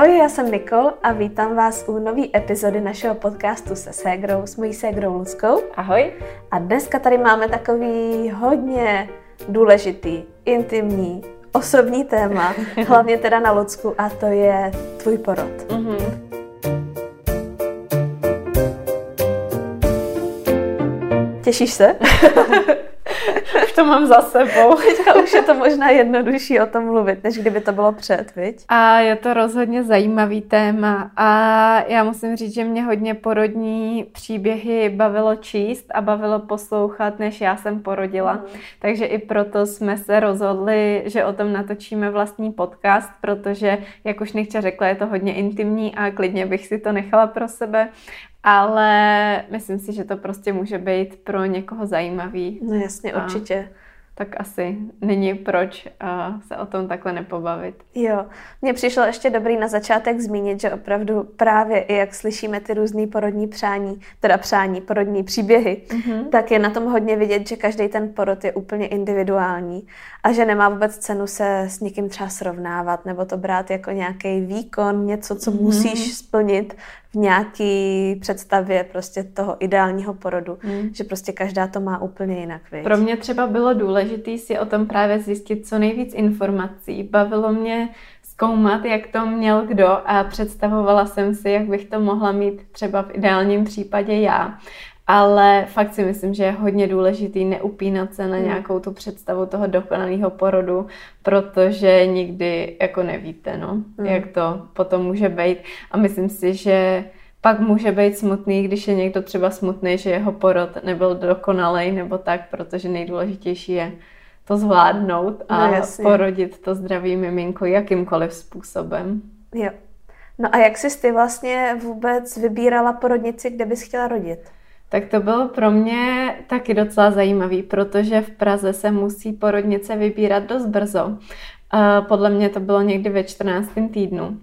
Ahoj, já jsem Nikol a vítám vás u nové epizody našeho podcastu se ségrou, s mojí ségrou Luckou. Ahoj. A dneska tady máme takový hodně důležitý, intimní, osobní téma, hlavně teda na Lucku, a to je tvůj porod. Mm-hmm. Těšíš se? už to mám za sebou. Teďka už je to možná jednodušší o tom mluvit, než kdyby to bylo před, viď? A je to rozhodně zajímavý téma a já musím říct, že mě hodně porodní příběhy bavilo číst a bavilo poslouchat, než já jsem porodila. Mm. Takže i proto jsme se rozhodli, že o tom natočíme vlastní podcast, protože, jak už Nikča řekla, je to hodně intimní a klidně bych si to nechala pro sebe ale myslím si, že to prostě může být pro někoho zajímavý. No jasně, a určitě. Tak asi není proč uh, se o tom takhle nepobavit. Jo, mně přišlo ještě dobrý na začátek zmínit, že opravdu právě i jak slyšíme ty různé porodní přání, teda přání, porodní příběhy, mm-hmm. tak je na tom hodně vidět, že každý ten porod je úplně individuální a že nemá vůbec cenu se s někým třeba srovnávat nebo to brát jako nějaký výkon, něco, co mm-hmm. musíš splnit v nějaký představě prostě toho ideálního porodu, mm. že prostě každá to má úplně jinak. Viď? Pro mě třeba bylo důležité si o tom právě zjistit co nejvíc informací. Bavilo mě zkoumat, jak to měl kdo a představovala jsem si, jak bych to mohla mít třeba v ideálním případě já ale fakt si myslím, že je hodně důležitý neupínat se na hmm. nějakou tu představu toho dokonalého porodu, protože nikdy jako nevíte, no, mm. jak to potom může být. A myslím si, že pak může být smutný, když je někdo třeba smutný, že jeho porod nebyl dokonalej nebo tak, protože nejdůležitější je to zvládnout a no, porodit to zdravý miminko jakýmkoliv způsobem. Jo. No a jak jsi ty vlastně vůbec vybírala porodnici, kde bys chtěla rodit? Tak to bylo pro mě taky docela zajímavý, protože v Praze se musí porodnice vybírat dost brzo. Podle mě to bylo někdy ve 14. týdnu.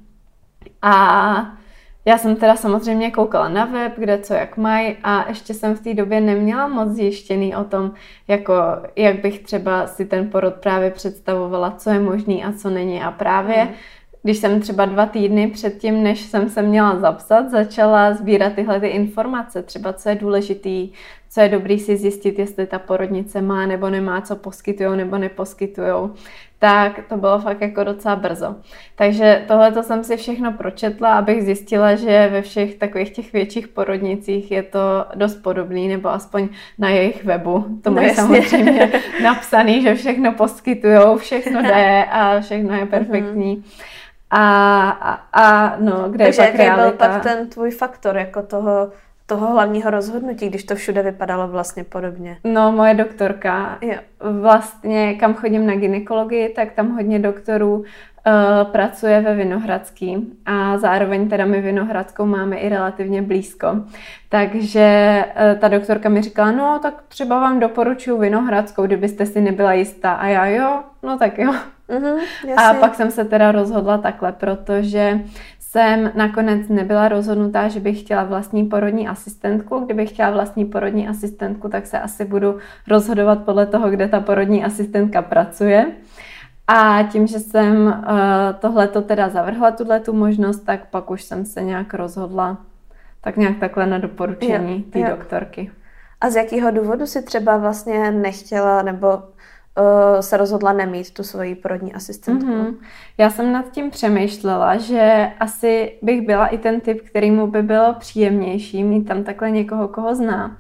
A já jsem teda samozřejmě koukala na web, kde co jak mají a ještě jsem v té době neměla moc zjištěný o tom, jako jak bych třeba si ten porod právě představovala, co je možný a co není. A právě mm když jsem třeba dva týdny předtím, než jsem se měla zapsat, začala sbírat tyhle ty informace, třeba co je důležitý, co je dobrý si zjistit, jestli ta porodnice má nebo nemá, co poskytují nebo neposkytují, tak to bylo fakt jako docela brzo. Takže tohle to jsem si všechno pročetla, abych zjistila, že ve všech takových těch větších porodnicích je to dost podobný, nebo aspoň na jejich webu. To mají no, samozřejmě napsaný, že všechno poskytují, všechno jde a všechno je perfektní. Mm-hmm. A, a, a no, kde Takže je pak jaký realita? byl pak ten tvůj faktor jako toho, toho hlavního rozhodnutí, když to všude vypadalo vlastně podobně? No, moje doktorka. Jo. Vlastně, kam chodím na ginekologii, tak tam hodně doktorů uh, pracuje ve Vinohradský a zároveň teda my Vinohradskou máme i relativně blízko. Takže uh, ta doktorka mi říkala, no tak třeba vám doporučuji Vinohradskou, kdybyste si nebyla jistá. A já jo, no tak jo. Mm-hmm, a pak jsem se teda rozhodla takhle, protože jsem nakonec nebyla rozhodnutá, že bych chtěla vlastní porodní asistentku. Kdybych chtěla vlastní porodní asistentku, tak se asi budu rozhodovat podle toho, kde ta porodní asistentka pracuje. A tím, že jsem uh, tohleto teda zavrhla, tuhle tu možnost, tak pak už jsem se nějak rozhodla tak nějak takhle na doporučení té doktorky. A z jakého důvodu si třeba vlastně nechtěla nebo se rozhodla nemít tu svoji porodní asistentku. Mm-hmm. Já jsem nad tím přemýšlela, že asi bych byla i ten typ, kterýmu by bylo příjemnější mít tam takhle někoho, koho zná.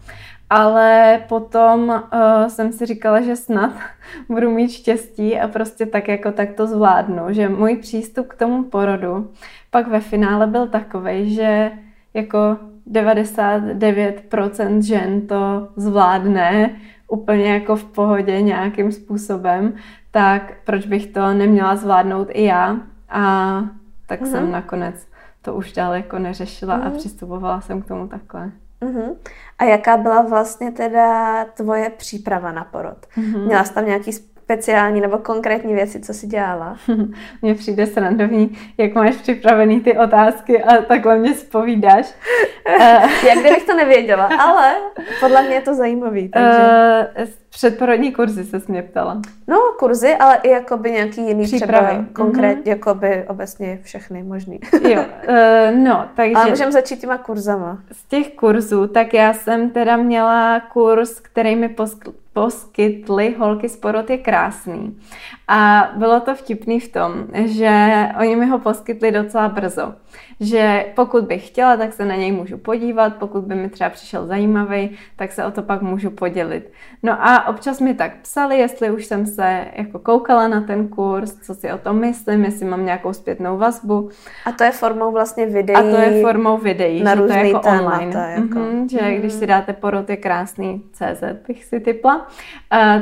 Ale potom uh, jsem si říkala, že snad budu mít štěstí a prostě tak jako tak to zvládnu. Že můj přístup k tomu porodu pak ve finále byl takový, že jako 99% žen to zvládne úplně jako v pohodě nějakým způsobem, tak proč bych to neměla zvládnout i já? A tak uh-huh. jsem nakonec to už dál jako neřešila uh-huh. a mhm. přistupovala jsem k tomu takhle. Uh-huh. A jaká byla vlastně teda tvoje příprava na porod? Uh-huh. Měla jsi tam nějaký speciální nebo konkrétní věci, co jsi dělala? Mně přijde srandovní, jak máš připravený ty otázky a takhle mě spovídáš. jak kdybych to nevěděla, ale podle mě je to zajímavý. Takže... Uh, předporodní kurzy se mě ptala. No, kurzy, ale i jakoby nějaký jiný Přípravy. třeba konkrétně, mm-hmm. jakoby obecně všechny možný. jo, uh, no, takže... Ale můžeme začít těma kurzama. Z těch kurzů, tak já jsem teda měla kurz, který mi poskl poskytly holky z porod je krásný. A bylo to vtipný v tom, že oni mi ho poskytli docela brzo. Že pokud bych chtěla, tak se na něj můžu podívat, pokud by mi třeba přišel zajímavý, tak se o to pak můžu podělit. No a občas mi tak psali, jestli už jsem se jako koukala na ten kurz, co si o tom myslím, jestli mám nějakou zpětnou vazbu. A to je formou vlastně videí. A to je formou videí, na že to je jako témata, online. Jako. Mm-hmm, že mm-hmm. když si dáte porod je krásný CZ, bych si typla,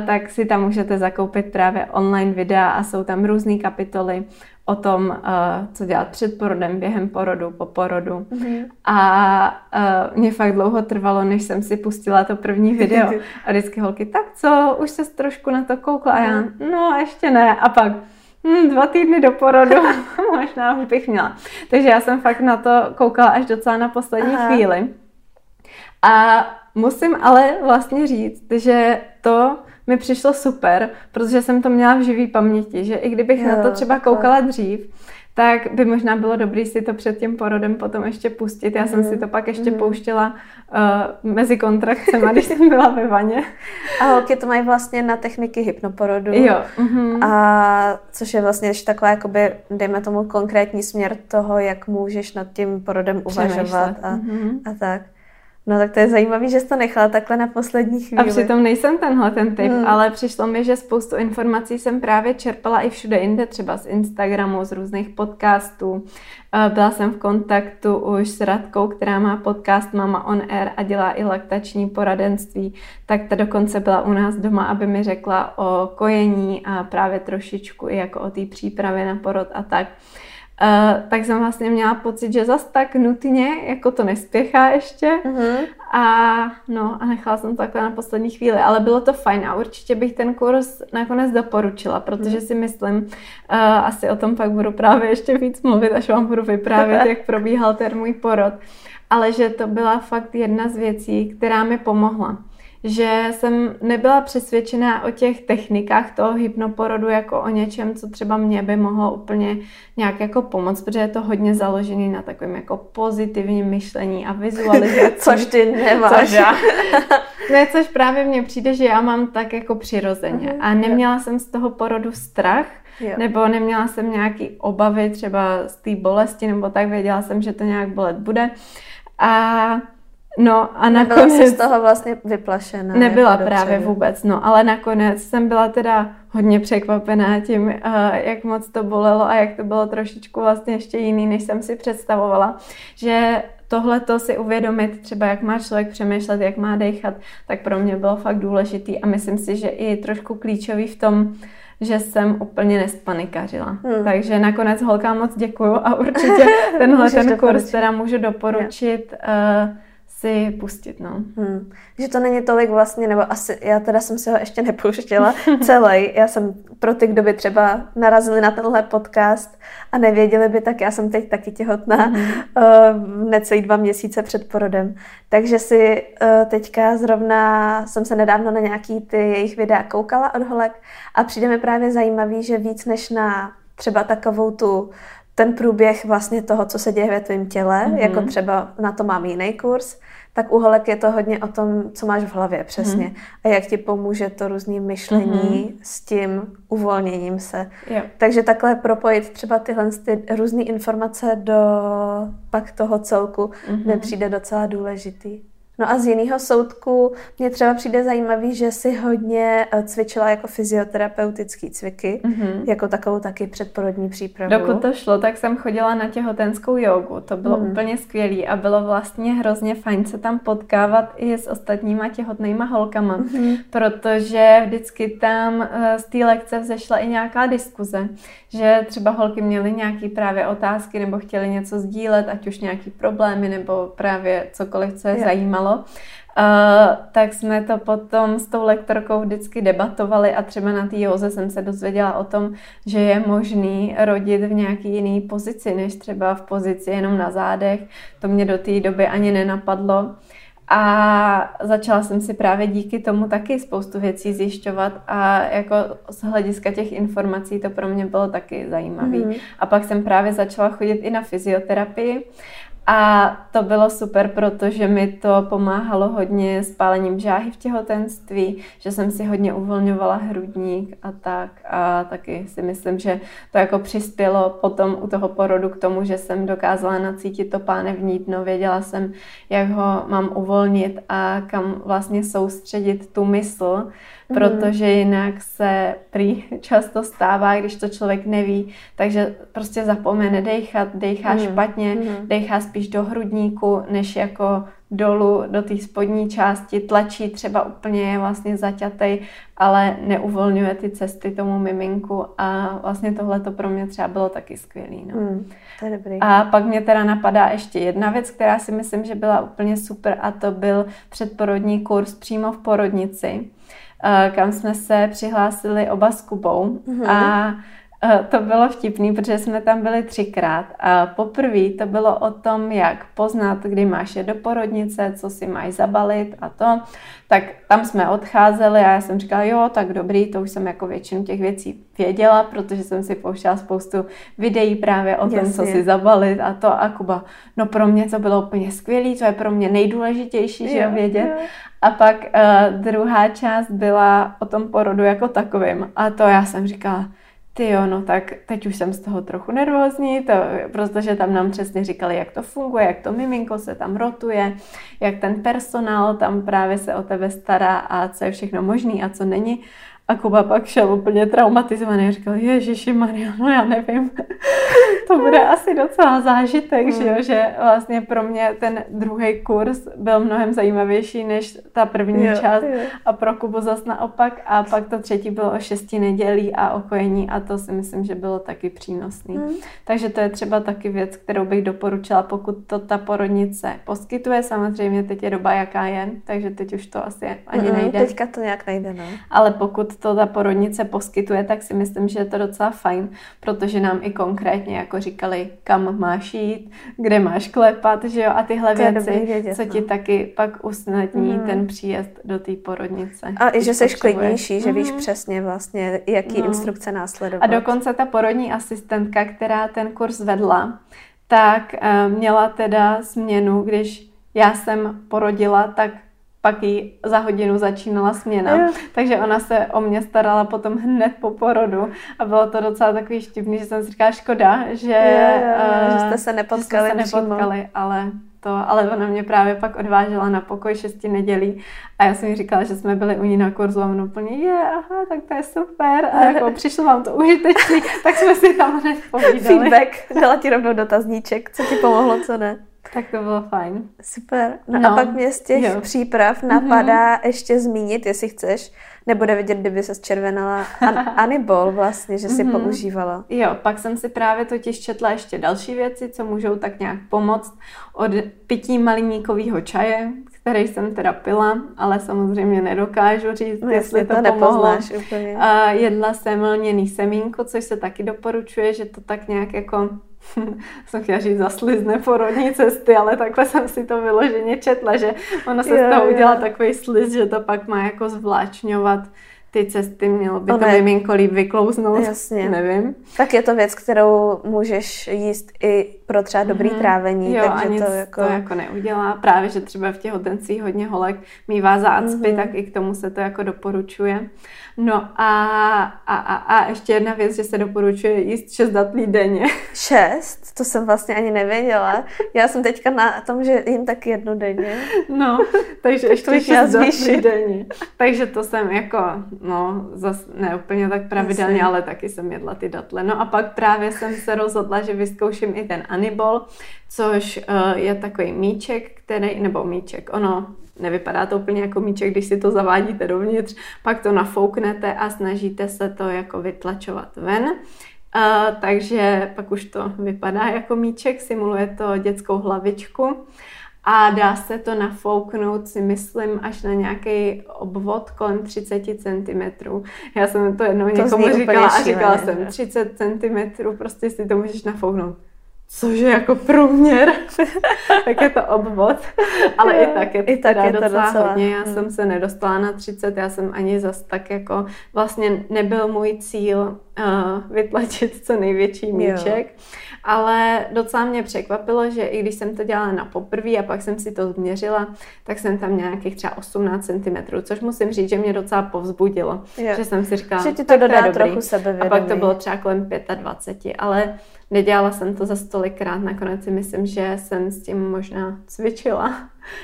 tak si tam můžete zakoupit právě online videa a jsou tam různé kapitoly o tom, uh, co dělat před porodem, během porodu, po porodu. Mm-hmm. A uh, mě fakt dlouho trvalo, než jsem si pustila to první video. A vždycky holky, tak co, už se trošku na to koukla? A já, mhm. no ještě ne. A pak, hm, dva týdny do porodu, možná už bych měla. Takže já jsem fakt na to koukala až docela na poslední Aha. chvíli. A musím ale vlastně říct, že to mi přišlo super, protože jsem to měla v živý paměti, že i kdybych jo, na to třeba koukala dřív, tak by možná bylo dobré si to před tím porodem potom ještě pustit. Já mm. jsem si to pak ještě mm. pouštěla uh, mezi kontrakcemi, když jsem byla ve vaně. A holky to mají vlastně na techniky hypnoporodu. Jo. Mm-hmm. A což je vlastně ještě taková, jakoby, dejme tomu konkrétní směr toho, jak můžeš nad tím porodem uvažovat a, mm-hmm. a tak. No tak to je zajímavé, že jsi to nechala takhle na poslední chvíli. A přitom nejsem tenhle ten typ, hmm. ale přišlo mi, že spoustu informací jsem právě čerpala i všude jinde, třeba z Instagramu, z různých podcastů. Eh, byla jsem v kontaktu už s Radkou, která má podcast Mama on Air a dělá i laktační poradenství, tak ta dokonce byla u nás doma, aby mi řekla o kojení a právě trošičku i jako o té přípravě na porod a tak. Uh, tak jsem vlastně měla pocit, že zas tak nutně, jako to nespěchá ještě. Uh-huh. A no, a nechala jsem to takhle na poslední chvíli, ale bylo to fajn a určitě bych ten kurz nakonec doporučila, protože uh-huh. si myslím, uh, asi o tom pak budu právě ještě víc mluvit, až vám budu vyprávět, jak probíhal ten můj porod, ale že to byla fakt jedna z věcí, která mi pomohla že jsem nebyla přesvědčená o těch technikách toho hypnoporodu jako o něčem, co třeba mě by mohlo úplně nějak jako pomoct, protože je to hodně založený na takovém jako pozitivním myšlení a vizualizaci. což ty nemáš. Což já. ne, což právě mně přijde, že já mám tak jako přirozeně. Uh-huh. A neměla jsem z toho porodu strach, Jo. Nebo neměla jsem nějaký obavy třeba z té bolesti, nebo tak věděla jsem, že to nějak bolet bude. A No a nakonec... Nebyla z toho vlastně vyplašená. Nebyla jako právě dopředu. vůbec, no, ale nakonec jsem byla teda hodně překvapená tím, uh, jak moc to bolelo a jak to bylo trošičku vlastně ještě jiný, než jsem si představovala, že tohle to si uvědomit, třeba jak má člověk přemýšlet, jak má dechat, tak pro mě bylo fakt důležitý a myslím si, že i trošku klíčový v tom, že jsem úplně nespanikařila. Hmm. Takže nakonec holkám moc děkuju a určitě tenhle ten kurz teda můžu doporučit uh, si pustit, no. Hmm. Že to není tolik vlastně, nebo asi, já teda jsem si ho ještě nepouštěla celý. Já jsem pro ty, kdo by třeba narazili na tenhle podcast a nevěděli by, tak já jsem teď taky těhotná, mm. uh, necelý dva měsíce před porodem. Takže si uh, teďka zrovna, jsem se nedávno na nějaký ty jejich videa koukala od holek a přijde mi právě zajímavý, že víc než na třeba takovou tu ten průběh vlastně toho, co se děje ve tvém těle, mm-hmm. jako třeba na to mám jiný kurz, tak u holek je to hodně o tom, co máš v hlavě přesně. Mm. A jak ti pomůže to různý myšlení mm. s tím uvolněním se. Jo. Takže takhle propojit třeba tyhle ty různé informace do pak toho celku mm-hmm. mi přijde docela důležitý. No a z jiného soudku mě třeba přijde zajímavý, že si hodně eh, cvičila jako fyzioterapeutický cviky, mm-hmm. jako takovou taky předporodní přípravu. Dokud to šlo, tak jsem chodila na těhotenskou jogu. To bylo mm. úplně skvělé a bylo vlastně hrozně fajn se tam potkávat i s ostatníma těhotnýma holkama, mm-hmm. protože vždycky tam eh, z té lekce vzešla i nějaká diskuze, že třeba holky měly nějaké právě otázky nebo chtěly něco sdílet, ať už nějaký problémy nebo právě cokoliv, co je, je. zajímalo stalo. tak jsme to potom s tou lektorkou vždycky debatovali a třeba na té józe jsem se dozvěděla o tom, že je možný rodit v nějaký jiný pozici, než třeba v pozici jenom na zádech. To mě do té doby ani nenapadlo. A začala jsem si právě díky tomu taky spoustu věcí zjišťovat a jako z hlediska těch informací to pro mě bylo taky zajímavé. Mm. A pak jsem právě začala chodit i na fyzioterapii a to bylo super, protože mi to pomáhalo hodně s pálením žáhy v těhotenství, že jsem si hodně uvolňovala hrudník a tak. A taky si myslím, že to jako přispělo potom u toho porodu k tomu, že jsem dokázala nacítit to pánevní dno. Věděla jsem, jak ho mám uvolnit a kam vlastně soustředit tu mysl. Protože jinak se prý často stává, když to člověk neví, takže prostě zapomene dechat, dechá mm. špatně, mm. dechá spíš do hrudníku, než jako dolů do té spodní části, tlačí třeba úplně je vlastně zaťatej, ale neuvolňuje ty cesty tomu miminku a vlastně tohle to pro mě třeba bylo taky skvělý. No. Mm, to je dobrý. A pak mě teda napadá ještě jedna věc, která si myslím, že byla úplně super a to byl předporodní kurz přímo v porodnici kam jsme se přihlásili oba s Kubou. Mm-hmm. A eh, to bylo vtipný, protože jsme tam byli třikrát. A poprvé to bylo o tom, jak poznat, kdy máš je do porodnice, co si máš zabalit a to. Tak tam jsme odcházeli a já jsem říkala, jo, tak dobrý, to už jsem jako většinu těch věcí věděla, protože jsem si pouštěla spoustu videí právě o tom, Jasně. co si zabalit a to. A Kuba, no pro mě to bylo úplně skvělé, to je pro mě nejdůležitější, že jo, vědět. Jo. A pak uh, druhá část byla o tom porodu jako takovým. A to já jsem říkala, ty jo, no tak teď už jsem z toho trochu nervózní, to, protože tam nám přesně říkali, jak to funguje, jak to miminko se tam rotuje, jak ten personál tam právě se o tebe stará a co je všechno možný a co není. A Kuba pak šel úplně traumatizovaný a říkal, Ježiši Maria, no já nevím, to bude asi docela zážitek, mm. že jo, mm. že vlastně pro mě ten druhý kurz byl mnohem zajímavější než ta první jo, část jo. a pro Kubu zas naopak a pak to třetí bylo o šesti nedělí a o kojení a to si myslím, že bylo taky přínosný. Mm. Takže to je třeba taky věc, kterou bych doporučila, pokud to ta porodnice poskytuje, samozřejmě teď je doba, jaká je, takže teď už to asi ani mm, nejde. Teďka to nějak nejde, no. Ale pokud to ta porodnice poskytuje, tak si myslím, že je to docela fajn, protože nám i konkrétně jako říkali, kam máš jít, kde máš klepat, že jo, a tyhle to věci, vědět, co ti no. taky pak usnadní mm. ten příjezd do té porodnice. A i, že jsi klidnější, že mm. víš mhm. přesně vlastně, jaký no. instrukce následovat. A dokonce ta porodní asistentka, která ten kurz vedla, tak uh, měla teda změnu, když já jsem porodila, tak pak jí za hodinu začínala směna. Jo. Takže ona se o mě starala potom hned po porodu a bylo to docela takový štivný, že jsem si říkala škoda, že, jo, jo, uh, že jste se nepotkali, že jste se nepotkali ale to, ale ona mě právě pak odvážela na pokoj šesti nedělí a já jsem jí říkala, že jsme byli u ní na kurzu a ona úplně, je, aha, tak to je super a jako přišlo vám to užitečný, tak jsme si tam hned povídali. Feedback, dala ti rovnou dotazníček, co ti pomohlo, co ne. Tak to bylo fajn. Super. No, no. a pak mě z těch jo. příprav mhm. napadá mm-hmm. ještě zmínit, jestli chceš, nebude vidět, kdyby se zčervenala An- Anibol vlastně, že si mm-hmm. používala. Jo, pak jsem si právě totiž četla ještě další věci, co můžou tak nějak pomoct od pití maliníkového čaje, který jsem teda pila, ale samozřejmě nedokážu říct, no, jestli to, to pomohlo. Úplně. A jedla jsem lněný semínko, což se taky doporučuje, že to tak nějak jako jsem chtěla říct zaslizne porodní cesty, ale takhle jsem si to vyloženě četla, že ono se jo, z toho udělá takový sliz, že to pak má jako zvláčňovat ty cesty, mělo by to miminko líp vyklouznout, Jasně. nevím. Tak je to věc, kterou můžeš jíst i pro třeba dobrý mm. trávení. Jo, takže a nic to jako... to jako neudělá. Právě, že třeba v těhotenství hodně holek mývá zácpy, mm. tak i k tomu se to jako doporučuje. No a, a, a, a ještě jedna věc, že se doporučuje jíst šest datlí denně. Šest? To jsem vlastně ani nevěděla. Já jsem teďka na tom, že jim tak jednu denně. No, takže ještě šest datlí denně. Takže to jsem jako, no, zas ne úplně tak pravidelně, Jasně. ale taky jsem jedla ty datle. No a pak právě jsem se rozhodla, že vyzkouším i ten anibol, což uh, je takový míček, který, nebo míček, ono nevypadá to úplně jako míček, když si to zavádíte dovnitř, pak to nafouknete a snažíte se to jako vytlačovat ven. Uh, takže pak už to vypadá jako míček, simuluje to dětskou hlavičku a dá se to nafouknout, si myslím, až na nějaký obvod kolem 30 cm. Já jsem to jednou to někomu říkala a říkala jsem 30 cm, prostě si to můžeš nafouknout cože jako průměr, tak je to obvod, ale i tak je to, I tak je to docela, docela hodně. Já hmm. jsem se nedostala na 30, já jsem ani zas tak jako, vlastně nebyl můj cíl uh, vytlačit co největší míček, jo. ale docela mě překvapilo, že i když jsem to dělala na poprví a pak jsem si to změřila, tak jsem tam nějakých třeba 18 cm, což musím říct, že mě docela povzbudilo, jo. že jsem si říkala, že ti to dodá to trochu sebevědomí. A pak to bylo třeba kolem 25, ale Nedělala jsem to za stolikrát, nakonec si myslím, že jsem s tím možná cvičila.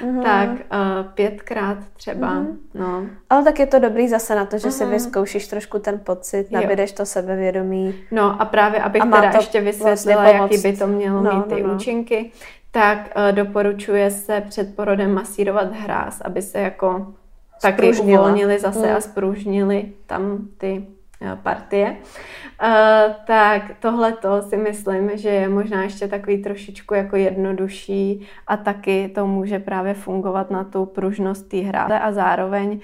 Mm-hmm. Tak uh, pětkrát třeba. Mm-hmm. No. Ale tak je to dobrý zase na to, že mm-hmm. si vyzkoušíš trošku ten pocit, nabídeš to sebevědomí. No a právě, abych a teda to ještě vysvětlila, vlastně jaký by to mělo no, mít ty no, no. účinky, tak uh, doporučuje se před porodem masírovat hráz, aby se jako taky uvolnili zase mm. a spružnili tam ty partie. Uh, tak tohle to si myslím, že je možná ještě takový trošičku jako jednodušší a taky to může právě fungovat na tu pružnost té hry a zároveň uh,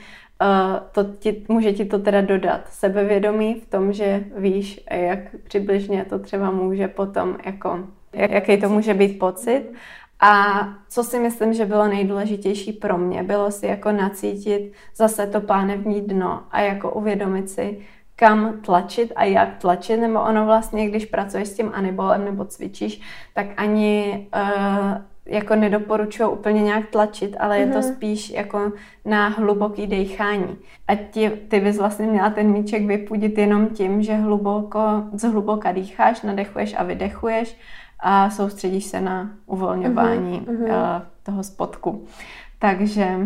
to ti, může ti to teda dodat sebevědomí v tom, že víš, jak přibližně to třeba může potom jako, jak, jaký to může být pocit a co si myslím, že bylo nejdůležitější pro mě, bylo si jako nacítit zase to pánevní dno a jako uvědomit si, kam tlačit a jak tlačit, nebo ono vlastně, když pracuješ s tím anibolem nebo cvičíš, tak ani uh, jako nedoporučuji úplně nějak tlačit, ale je to mhm. spíš jako na hluboký dechání. A ti, ty bys vlastně měla ten míček vypudit jenom tím, že hluboko, zhluboka dýcháš, nadechuješ a vydechuješ a soustředíš se na uvolňování uh-huh. uh, toho spodku. Takže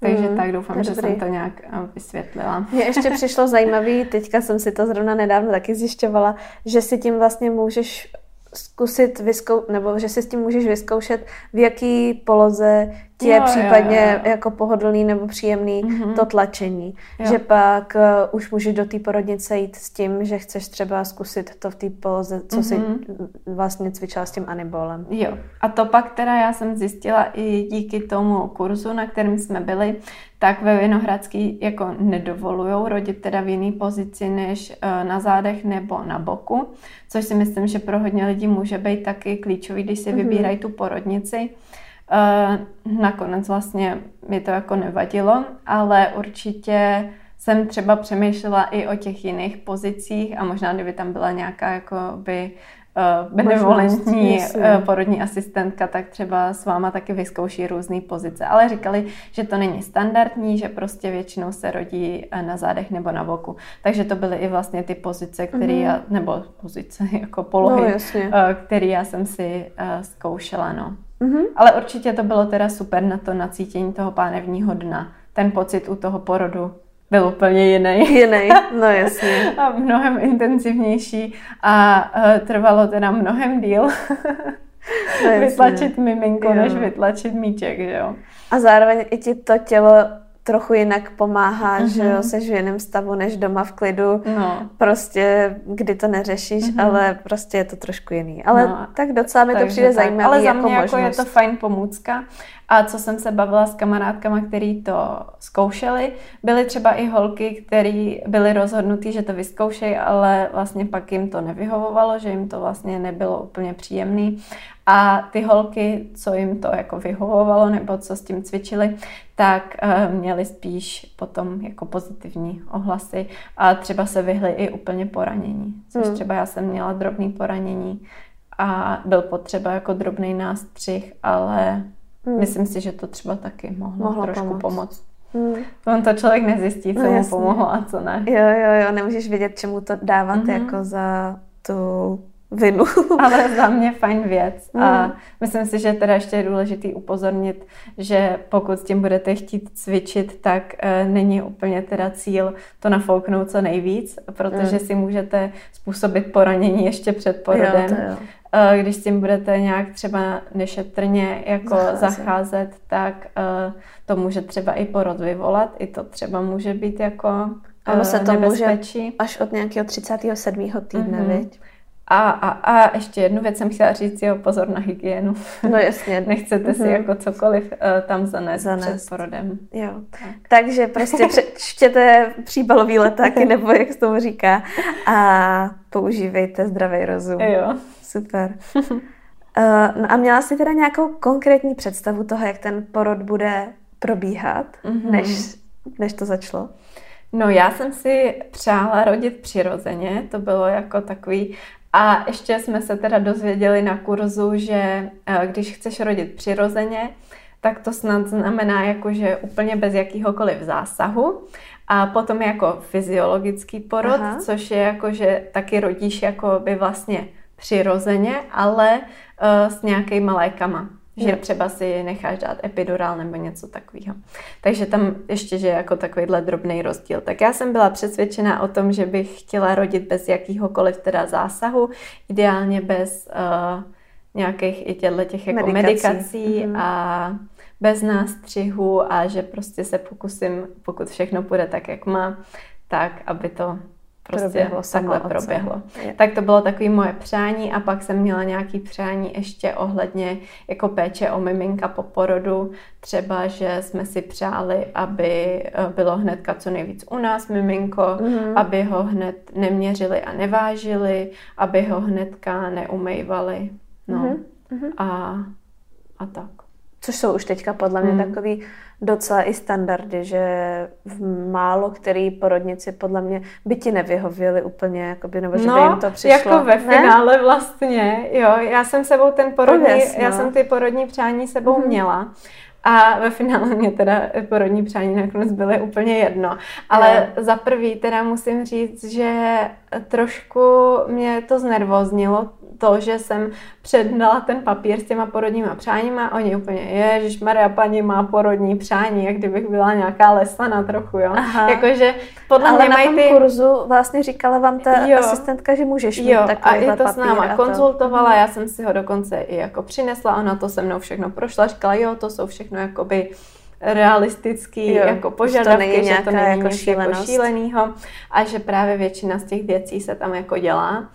takže mm, tak doufám, že jsem to nějak eh, vysvětlila. Mně ještě přišlo zajímavý, teďka jsem si to zrovna nedávno taky zjišťovala, že si tím vlastně můžeš zkusit vyskou, nebo že si s tím můžeš vyzkoušet, v jaký poloze ti je případně jo, jo. jako pohodlný nebo příjemný mm-hmm. to tlačení. Jo. Že pak uh, už můžeš do té porodnice jít s tím, že chceš třeba zkusit to v té poloze, co mm-hmm. si vlastně cvičila s tím anibolem. Jo. A to pak teda já jsem zjistila i díky tomu kurzu, na kterém jsme byli, tak ve Vinohradský jako nedovolujou rodit teda v jiný pozici než uh, na zádech nebo na boku, což si myslím, že pro hodně lidí může být taky klíčový, když si mm-hmm. vybírají tu porodnici. Uh, nakonec vlastně mi to jako nevadilo, ale určitě jsem třeba přemýšlela i o těch jiných pozicích a možná kdyby tam byla nějaká jako by uh, benevolentní uh, porodní asistentka, tak třeba s váma taky vyzkouší různé pozice. Ale říkali, že to není standardní, že prostě většinou se rodí na zádech nebo na boku. Takže to byly i vlastně ty pozice, které mm-hmm. já, nebo pozice jako polohy, no, které já jsem si zkoušela. No. Mm-hmm. Ale určitě to bylo teda super na to nacítění toho pánevního dna. Ten pocit u toho porodu byl úplně jiný. Jiný, no jasně. a mnohem intenzivnější a uh, trvalo teda mnohem díl no, vytlačit miminko, jo. než vytlačit míček, že jo. A zároveň i ti to tělo trochu jinak pomáhá, mm-hmm. že jo, mhm. seš v jiném stavu než doma v klidu. No. Prostě, kdy to neřešíš, mm-hmm. ale prostě je to trošku jiný. Ale no, tak docela mi to přijde zajímavé Ale za jako mě jako je to fajn pomůcka. A co jsem se bavila s kamarádkama, který to zkoušeli, byly třeba i holky, které byly rozhodnutý, že to vyzkoušejí, ale vlastně pak jim to nevyhovovalo, že jim to vlastně nebylo úplně příjemný. A ty holky, co jim to jako vyhovovalo nebo co s tím cvičili, tak uh, měli spíš potom jako pozitivní ohlasy a třeba se vyhly i úplně poranění. Což hmm. třeba já jsem měla drobný poranění a byl potřeba jako drobný nástřih, ale Hmm. Myslím si, že to třeba taky mohlo, mohlo trošku pomoct. pomoct. Hmm. On to člověk nezjistí, co no, mu pomohlo a co ne. Jo, jo, jo, nemůžeš vědět, čemu to dávat mm-hmm. jako za tu vinu. Ale za mě fajn věc. Mm. A myslím si, že teda ještě je důležitý upozornit, že pokud s tím budete chtít cvičit, tak e, není úplně teda cíl to nafouknout co nejvíc, protože mm. si můžete způsobit poranění ještě před porodem. Jo, to jo. Eh, když s tím budete nějak třeba nešetrně jako zacházet, zacházet tak uh, to může třeba i porod vyvolat, i to třeba může být jako Ono se to nebezpečí. může až od nějakého 37. týdne, mm-hmm. viď? A, a, a ještě jednu věc jsem chtěla říct, jo, pozor na hygienu. No jasně. Nechcete si mm-hmm. jako cokoliv uh, tam zanést, zanést před porodem. Jo. Tak. Takže prostě přečtěte příbalový letáky, nebo jak se tomu říká, a používejte zdravý rozum. Jo. Super. Uh, no a měla jsi teda nějakou konkrétní představu toho, jak ten porod bude probíhat, mm-hmm. než, než to začalo? No já jsem si přála rodit přirozeně, to bylo jako takový a ještě jsme se teda dozvěděli na kurzu, že eh, když chceš rodit přirozeně, tak to snad znamená jako, že úplně bez jakýhokoliv zásahu. A potom jako fyziologický porod, Aha. což je jako, že taky rodíš jako by vlastně přirozeně, ale uh, s nějakýma lékama že třeba si necháš dát epidural nebo něco takového. Takže tam ještě, že jako takovýhle drobný rozdíl. Tak já jsem byla přesvědčena o tom, že bych chtěla rodit bez jakýhokoliv teda zásahu, ideálně bez uh, nějakých i těchto těch jako medikací, medikací mm-hmm. a bez nástřihu a že prostě se pokusím, pokud všechno půjde tak, jak má, tak aby to prostě proběhlo takhle proběhlo. Je. Tak to bylo takové moje přání a pak jsem měla nějaký přání ještě ohledně jako péče o miminka po porodu. Třeba, že jsme si přáli, aby eh, bylo hnedka co nejvíc u nás miminko, mm-hmm. aby ho hned neměřili a nevážili, aby ho hnedka neumejvali. No. Mm-hmm. A, a tak. Což jsou už teďka podle mě mm. takový docela i standardy, že v málo který porodnici podle mě by ti nevyhověli úplně, jakoby, nebo že no, by jim to přišlo. jako ve ne? finále vlastně, jo, já jsem sebou ten porodní, Pověz, no. já jsem ty porodní přání sebou mm. měla. A ve finále mě teda porodní přání nakonec byly úplně jedno. Ale je. za prvý teda musím říct, že trošku mě to znervoznilo, to, že jsem předala ten papír s těma porodníma přáníma, oni úplně, ježiš Maria, paní má porodní přání, jak kdybych byla nějaká lesana trochu, jo. Aha. Jakože podle Ale mě na tom ty... kurzu vlastně říkala vám ta jo. asistentka, že můžeš mít jo, a i to s náma konzultovala, já jsem si ho dokonce i jako přinesla, ona to se mnou všechno prošla, říkala, jo, to jsou všechno jakoby realistický jo, jako požadavky, to že to není jako, jako šílenýho a že právě většina z těch věcí se tam jako dělá.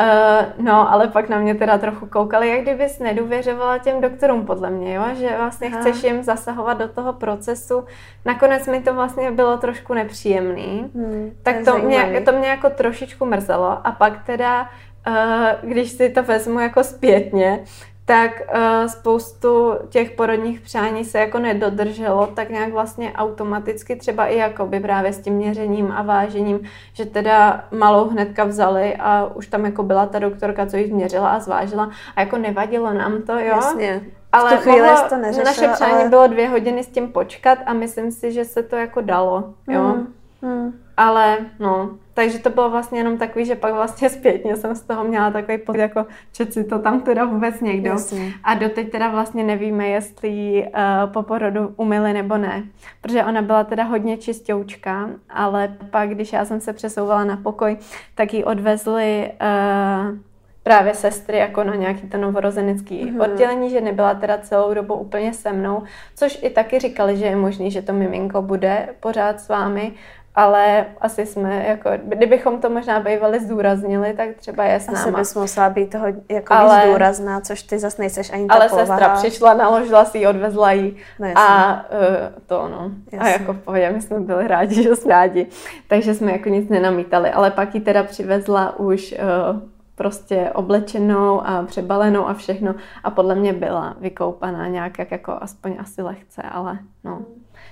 Uh, no, ale pak na mě teda trochu koukali, jak kdybys nedůvěřovala těm doktorům, podle mě, jo? že vlastně Aha. chceš jim zasahovat do toho procesu. Nakonec mi to vlastně bylo trošku nepříjemný, hmm, tak to, mě, to mě jako trošičku mrzelo a pak teda, uh, když si to vezmu jako zpětně, tak uh, spoustu těch porodních přání se jako nedodrželo, tak nějak vlastně automaticky třeba i jakoby právě s tím měřením a vážením, že teda malou hnedka vzali a už tam jako byla ta doktorka, co ji změřila a zvážila a jako nevadilo nám to, jo. Jasně. Ale mohlo, to neřešilo, naše přání ale... bylo dvě hodiny s tím počkat a myslím si, že se to jako dalo, jo. Hmm. Hmm. Ale no, takže to bylo vlastně jenom takový, že pak vlastně zpětně jsem z toho měla takový pocit, jako že si to tam teda vůbec někdo. Jasně. A doteď teda vlastně nevíme, jestli uh, po porodu umyli nebo ne. Protože ona byla teda hodně čistoučka, ale pak, když já jsem se přesouvala na pokoj, tak ji odvezli uh, právě sestry jako na nějaký to novorozenecký mm-hmm. oddělení, že nebyla teda celou dobu úplně se mnou, což i taky říkali, že je možný, že to miminko bude pořád s vámi, ale asi jsme, jako, kdybychom to možná bývali zdůraznili, tak třeba je s náma. Asi bys musela být toho jako ale, zdůrazná, což ty zase nejseš ani Ale povaha. sestra přišla, naložila si ji, odvezla ji no, a uh, to no. Jasně. A jako v pohodě, my jsme byli rádi, že jsme rádi. Takže jsme jako nic nenamítali, ale pak ji teda přivezla už uh, prostě oblečenou a přebalenou a všechno a podle mě byla vykoupaná nějak jak jako aspoň asi lehce, ale no.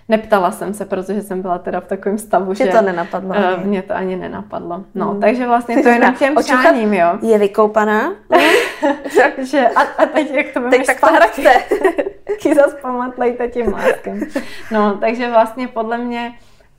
Neptala jsem se, protože jsem byla teda v takovém stavu, že, že to nenapadlo. Uh, mě to ani nenapadlo. No, hmm. takže vlastně to je jenom těm přáním, jo. Je vykoupaná. takže a, a teď jak to teď tak zpátky. Taky zase pamatlejte tím máskem. No, takže vlastně podle mě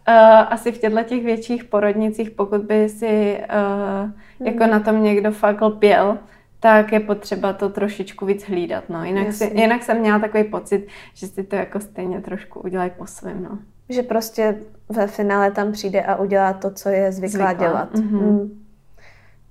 uh, asi v těchto těch větších porodnicích, pokud by si uh, hmm. jako na tom někdo fakt lpěl, tak je potřeba to trošičku víc hlídat. No. Jinak, si, jinak jsem měla takový pocit, že si to jako stejně trošku udělají po svém. No. Že prostě ve finále tam přijde a udělá to, co je zvyklá, zvyklá. dělat. Mm-hmm. Mm.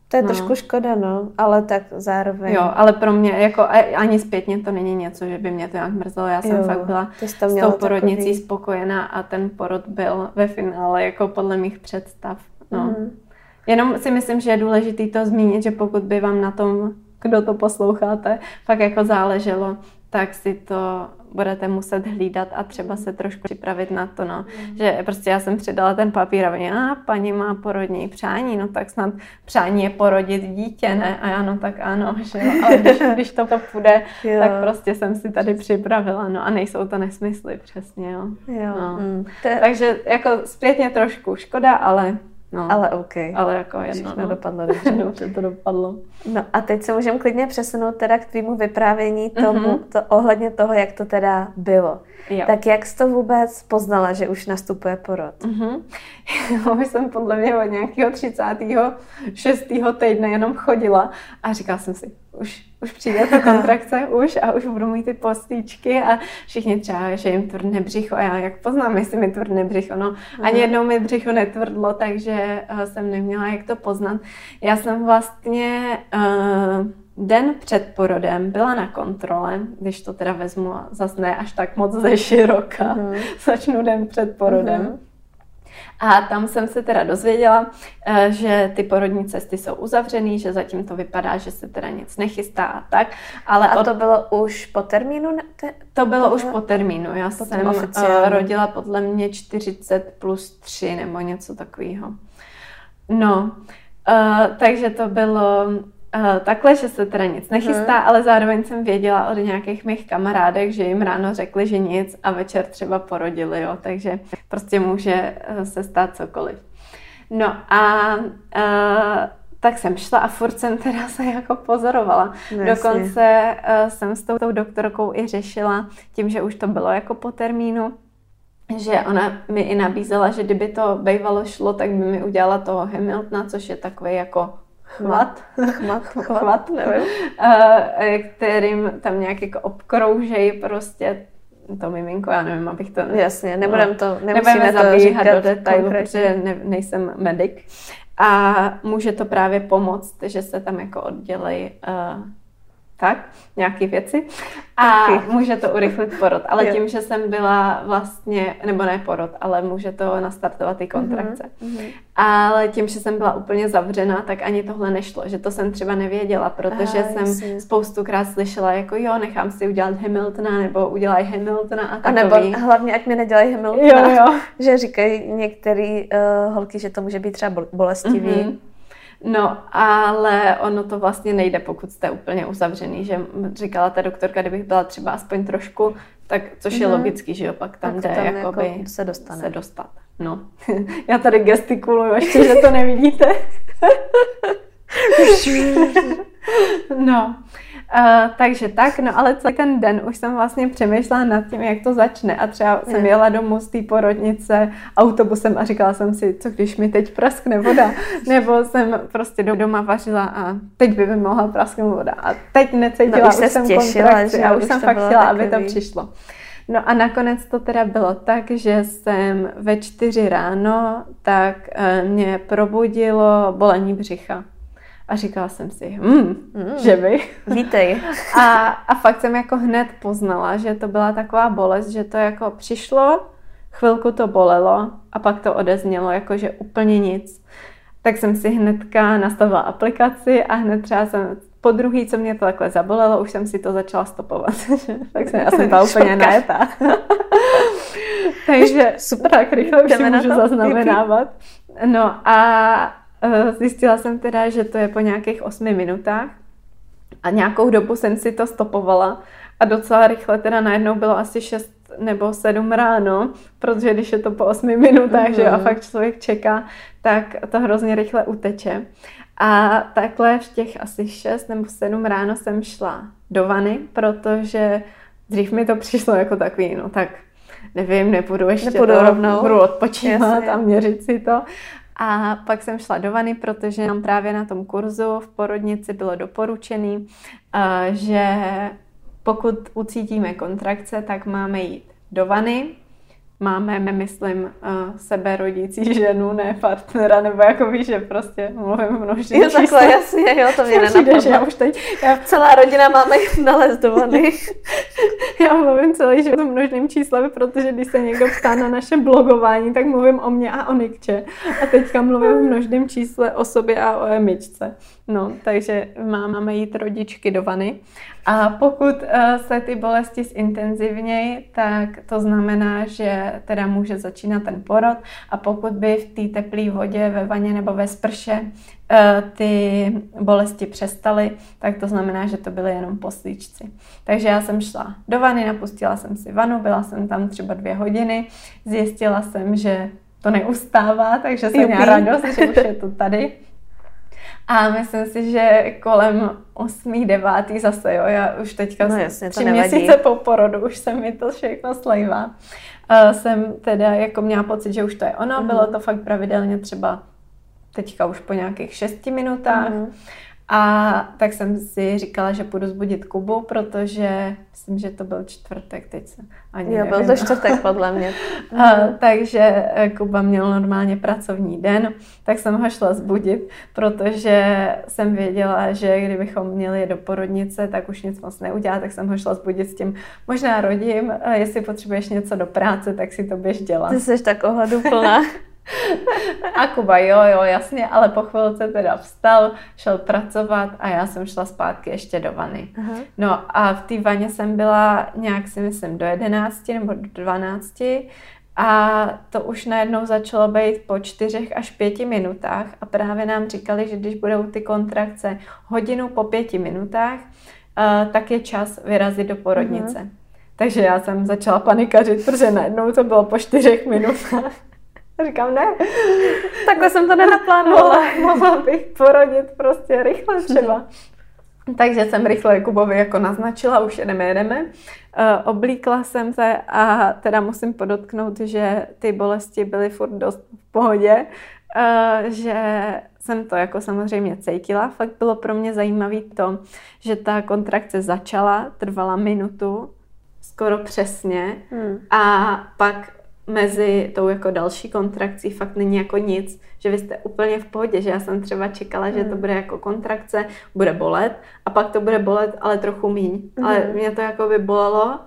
To je no. trošku škoda, no, ale tak zároveň. Jo, ale pro mě, jako ani zpětně to není něco, že by mě to nějak mrzelo. Já jsem jo, fakt byla s tou porodnicí takový... spokojená a ten porod byl ve finále jako podle mých představ. No. Mm. Jenom si myslím, že je důležité to zmínit, že pokud by vám na tom, kdo to posloucháte, fakt jako záleželo, tak si to budete muset hlídat a třeba se trošku připravit na to, no. Mm. Že prostě já jsem přidala ten papír a oni, a paní má porodní přání, no tak snad přání je porodit dítě, ne? A já no tak ano, že jo. Ale když, když to půjde, jo. tak prostě jsem si tady připravila, no a nejsou to nesmysly, přesně, jo. jo. No. Mm. Takže jako zpětně trošku škoda, ale No, ale OK. Ale jako jedno, Všechno no. dopadlo dobře. dobře to dopadlo. No a teď se můžeme klidně přesunout teda k tvýmu vyprávění tomu, mm-hmm. to, ohledně toho, jak to teda bylo. Jo. Tak jak jsi to vůbec poznala, že už nastupuje porod? Mm-hmm. už jsem podle mě od nějakého 36. týdne jenom chodila a říkala jsem si, už, už přijde ta kontrakce, už a už budu mít ty postíčky a všichni třeba, že jim tvrdne břicho a já jak poznám, jestli mi tvrdne břicho, no ani jednou mi břicho netvrdlo, takže uh, jsem neměla jak to poznat. Já jsem vlastně uh, den před porodem byla na kontrole, když to teda vezmu zase ne až tak moc ze široka, uh-huh. začnu den před porodem. Uh-huh. A tam jsem se teda dozvěděla, eh, že ty porodní cesty jsou uzavřený, že zatím to vypadá, že se teda nic nechystá a tak. Ale a to bylo už po termínu? To bylo to už po termínu. Já Potom jsem oficiálně. rodila podle mě 40 plus 3 nebo něco takového. No, uh, takže to bylo Uh, takhle, že se teda nic nechystá, hmm. ale zároveň jsem věděla od nějakých mých kamarádek, že jim ráno řekli, že nic a večer třeba porodili, jo, takže prostě může uh, se stát cokoliv. No a uh, tak jsem šla a furt jsem teda se jako pozorovala. No, Dokonce uh, jsem s tou, tou doktorkou i řešila tím, že už to bylo jako po termínu, že ona mi i nabízela, že kdyby to bývalo šlo, tak by mi udělala toho Hamiltona, což je takový jako chvat, chvat, chvat, chvat nevím, uh, kterým tam nějak jako obkroužejí prostě to miminko, já nevím, abych to... Jasně, nebudem to, nemusíme to zabíhat do detailu, protože ne, nejsem medic. A může to právě pomoct, že se tam jako oddělej uh, tak, nějaké věci. A může to urychlit porod. Ale tím, že jsem byla vlastně, nebo ne porod, ale může to nastartovat i kontrakce. Mm-hmm. Ale tím, že jsem byla úplně zavřená, tak ani tohle nešlo. Že to jsem třeba nevěděla, protože a, jsem jasně. spoustukrát slyšela, jako jo, nechám si udělat Hamiltona, nebo udělaj Hamiltona a takový. A nebo hlavně, ať mi nedělají Hamiltona. Jo, jo. Že říkají některé uh, holky, že to může být třeba bolestivý. Mm-hmm. No, ale ono to vlastně nejde, pokud jste úplně uzavřený, že říkala ta doktorka, kdybych byla třeba aspoň trošku, tak což je mm-hmm. logický, že jo, pak tam tak jde tam jakoby jako se, dostane. se dostat. No, já tady gestikuluju, ještě, že to nevidíte. no, Uh, takže tak, no ale celý ten den už jsem vlastně přemýšlela nad tím, jak to začne a třeba jsem jela domů z té porodnice autobusem a říkala jsem si, co když mi teď praskne voda, nebo jsem prostě do doma vařila a teď by mi mohla prasknout voda a teď necítila, no, už, už jsem těšila, kontrakci a už, už jsem fakt chtěla, takový. aby to přišlo. No a nakonec to teda bylo tak, že jsem ve čtyři ráno, tak uh, mě probudilo bolení břicha. A říkala jsem si, hmm, mm, že by. Vítej. A, a fakt jsem jako hned poznala, že to byla taková bolest, že to jako přišlo, chvilku to bolelo a pak to odeznělo, jakože úplně nic. Tak jsem si hnedka nastavila aplikaci a hned třeba jsem po druhý, co mě to takhle zabolelo, už jsem si to začala stopovat. tak jsem, já jsem byla úplně najetá. Takže super, tak rychle už si můžu zaznamenávat. No a zjistila jsem teda, že to je po nějakých osmi minutách a nějakou dobu jsem si to stopovala a docela rychle teda najednou bylo asi 6 nebo 7 ráno, protože když je to po 8 minutách, mm. že jo, a mhm. fakt člověk čeká, tak to hrozně rychle uteče. A takhle v těch asi 6 nebo 7 ráno jsem šla do vany, protože dřív mi to přišlo jako takový, no tak nevím, nepůjdu ještě nepůjdu to, rovnou. budu odpočívat Jasně. a měřit si to. A pak jsem šla do vany, protože nám právě na tom kurzu v porodnici bylo doporučený, eh, že pokud ucítíme kontrakce, tak máme jít do vany, máme, my myslím, uh, sebe rodící ženu, ne partnera, nebo jako víš, že prostě mluvím v množství Jo, takhle, jasně, jo, to mě nenapadlo. že já už teď, já... Celá rodina máme nalezdovaný. já mluvím celý život v množným číslem, protože když se někdo ptá na naše blogování, tak mluvím o mě a o Nikče. A teďka mluvím v množném čísle o sobě a o Emičce. No, takže máme jít rodičky do vany. A pokud uh, se ty bolesti zintenzivnějí, tak to znamená, že teda může začínat ten porod a pokud by v té teplé vodě ve vaně nebo ve sprše uh, ty bolesti přestaly, tak to znamená, že to byly jenom poslíčci. Takže já jsem šla do vany, napustila jsem si vanu, byla jsem tam třeba dvě hodiny, zjistila jsem, že to neustává, takže jsem měla radost, že už je to tady. A myslím si, že kolem 8. 9. zase, jo, já už teďka no jasně, tři měsíce po porodu, už se mi to všechno slejvá. Uh, jsem teda jako měla pocit, že už to je ono, mm-hmm. bylo to fakt pravidelně třeba teďka už po nějakých 6 minutách. Mm-hmm. A tak jsem si říkala, že půjdu zbudit Kubu, protože myslím, že to byl čtvrtek, teď se ani Jo, nevím. byl to čtvrtek podle mě. a, takže eh, Kuba měl normálně pracovní den, tak jsem ho šla zbudit, protože jsem věděla, že kdybychom měli do porodnice, tak už nic moc neudělá, tak jsem ho šla zbudit s tím, možná rodím, jestli potřebuješ něco do práce, tak si to běž dělat. Ty jsi tak ohleduplná. A Kuba, jo, jo, jasně, ale po chvilce teda vstal, šel pracovat a já jsem šla zpátky ještě do vany. Uh-huh. No a v té vaně jsem byla nějak si myslím do 11 nebo do 12 a to už najednou začalo být po čtyřech až pěti minutách a právě nám říkali, že když budou ty kontrakce hodinu po pěti minutách, uh, tak je čas vyrazit do porodnice. Uh-huh. Takže já jsem začala panikařit, protože najednou to bylo po čtyřech minutách. Říkám, ne. Takhle jsem to nenaplánovala. Mohla bych porodit prostě rychle třeba. Takže jsem rychle Kubovi jako naznačila, už jedeme, jedeme. Uh, oblíkla jsem se a teda musím podotknout, že ty bolesti byly furt dost v pohodě, uh, že jsem to jako samozřejmě cítila. Fakt bylo pro mě zajímavé to, že ta kontrakce začala, trvala minutu, skoro přesně hmm. a pak mezi tou jako další kontrakcí fakt není jako nic, že vy jste úplně v pohodě, že já jsem třeba čekala, že to hmm. bude jako kontrakce, bude bolet a pak to bude bolet, ale trochu míň. Mm. Ale mě to jako by bolelo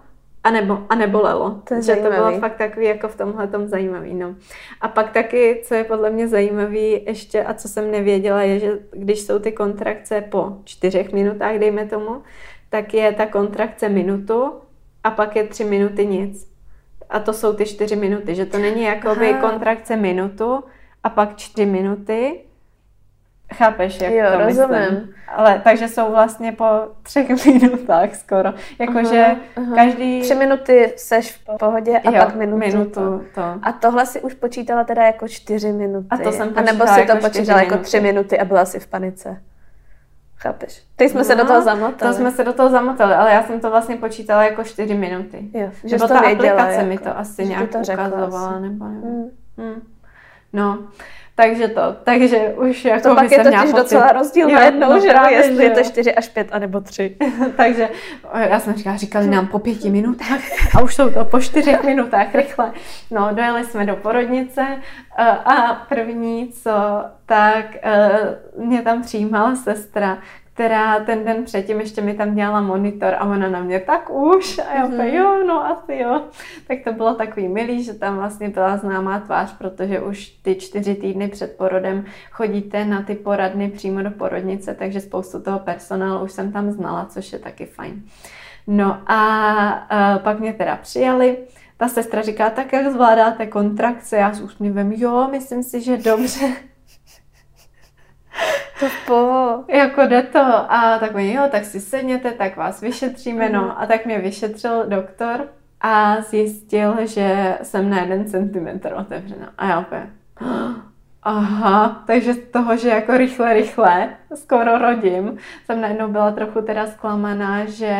a, nebo, a nebolelo. To je že zajímavý. to bylo fakt takový jako v tomhle tom zajímavý. No. A pak taky, co je podle mě zajímavý ještě a co jsem nevěděla, je, že když jsou ty kontrakce po čtyřech minutách, dejme tomu, tak je ta kontrakce minutu a pak je tři minuty nic a to jsou ty čtyři minuty, že to není jako by kontrakce minutu a pak čtyři minuty. Chápeš, jak jo, to rozumím. myslím? Ale takže jsou vlastně po třech minutách skoro. Jakože každý... Tři minuty seš v pohodě a jo, pak minutu, minutu to. to. A tohle si už počítala teda jako čtyři minuty. A to jsem A nebo si to jako počítala jako tři minuty a byla si v panice. Chápeš? Teď jsme no, se do toho zamotali. To jsme se do toho zamotali, ale já jsem to vlastně počítala jako 4 minuty. Jo, že Nebo ta věděla, aplikace jako, mi to asi nějak to ukazovala, asi. nebo nevím. Hmm. Hmm. No, takže to, takže už jako to pak je totiž docela rozdíl na jednou, no, že právě, jestli že je to 4 až 5, anebo 3. takže já jsem říkala, říkali nám po pěti minutách a už jsou to po čtyřech minutách rychle. No, dojeli jsme do porodnice eh, a první co, tak eh, mě tam přijímala sestra, která ten den předtím ještě mi tam dělala monitor a ona na mě tak už a já mm-hmm. jo, no asi jo. Tak to bylo takový milý, že tam vlastně byla známá tvář, protože už ty čtyři týdny před porodem chodíte na ty poradny přímo do porodnice, takže spoustu toho personálu už jsem tam znala, což je taky fajn. No a, a pak mě teda přijali, ta sestra říká, tak jak zvládáte kontrakce? Já s úsměvem, jo, myslím si, že dobře. To po. Jako jde to. A tak mi, jo, tak si sedněte, tak vás vyšetříme, no. Mhm. A tak mě vyšetřil doktor a zjistil, že jsem na jeden centimetr otevřena. A já opět, aha, takže z toho, že jako rychle, rychle, skoro rodím, jsem najednou byla trochu teda zklamaná, že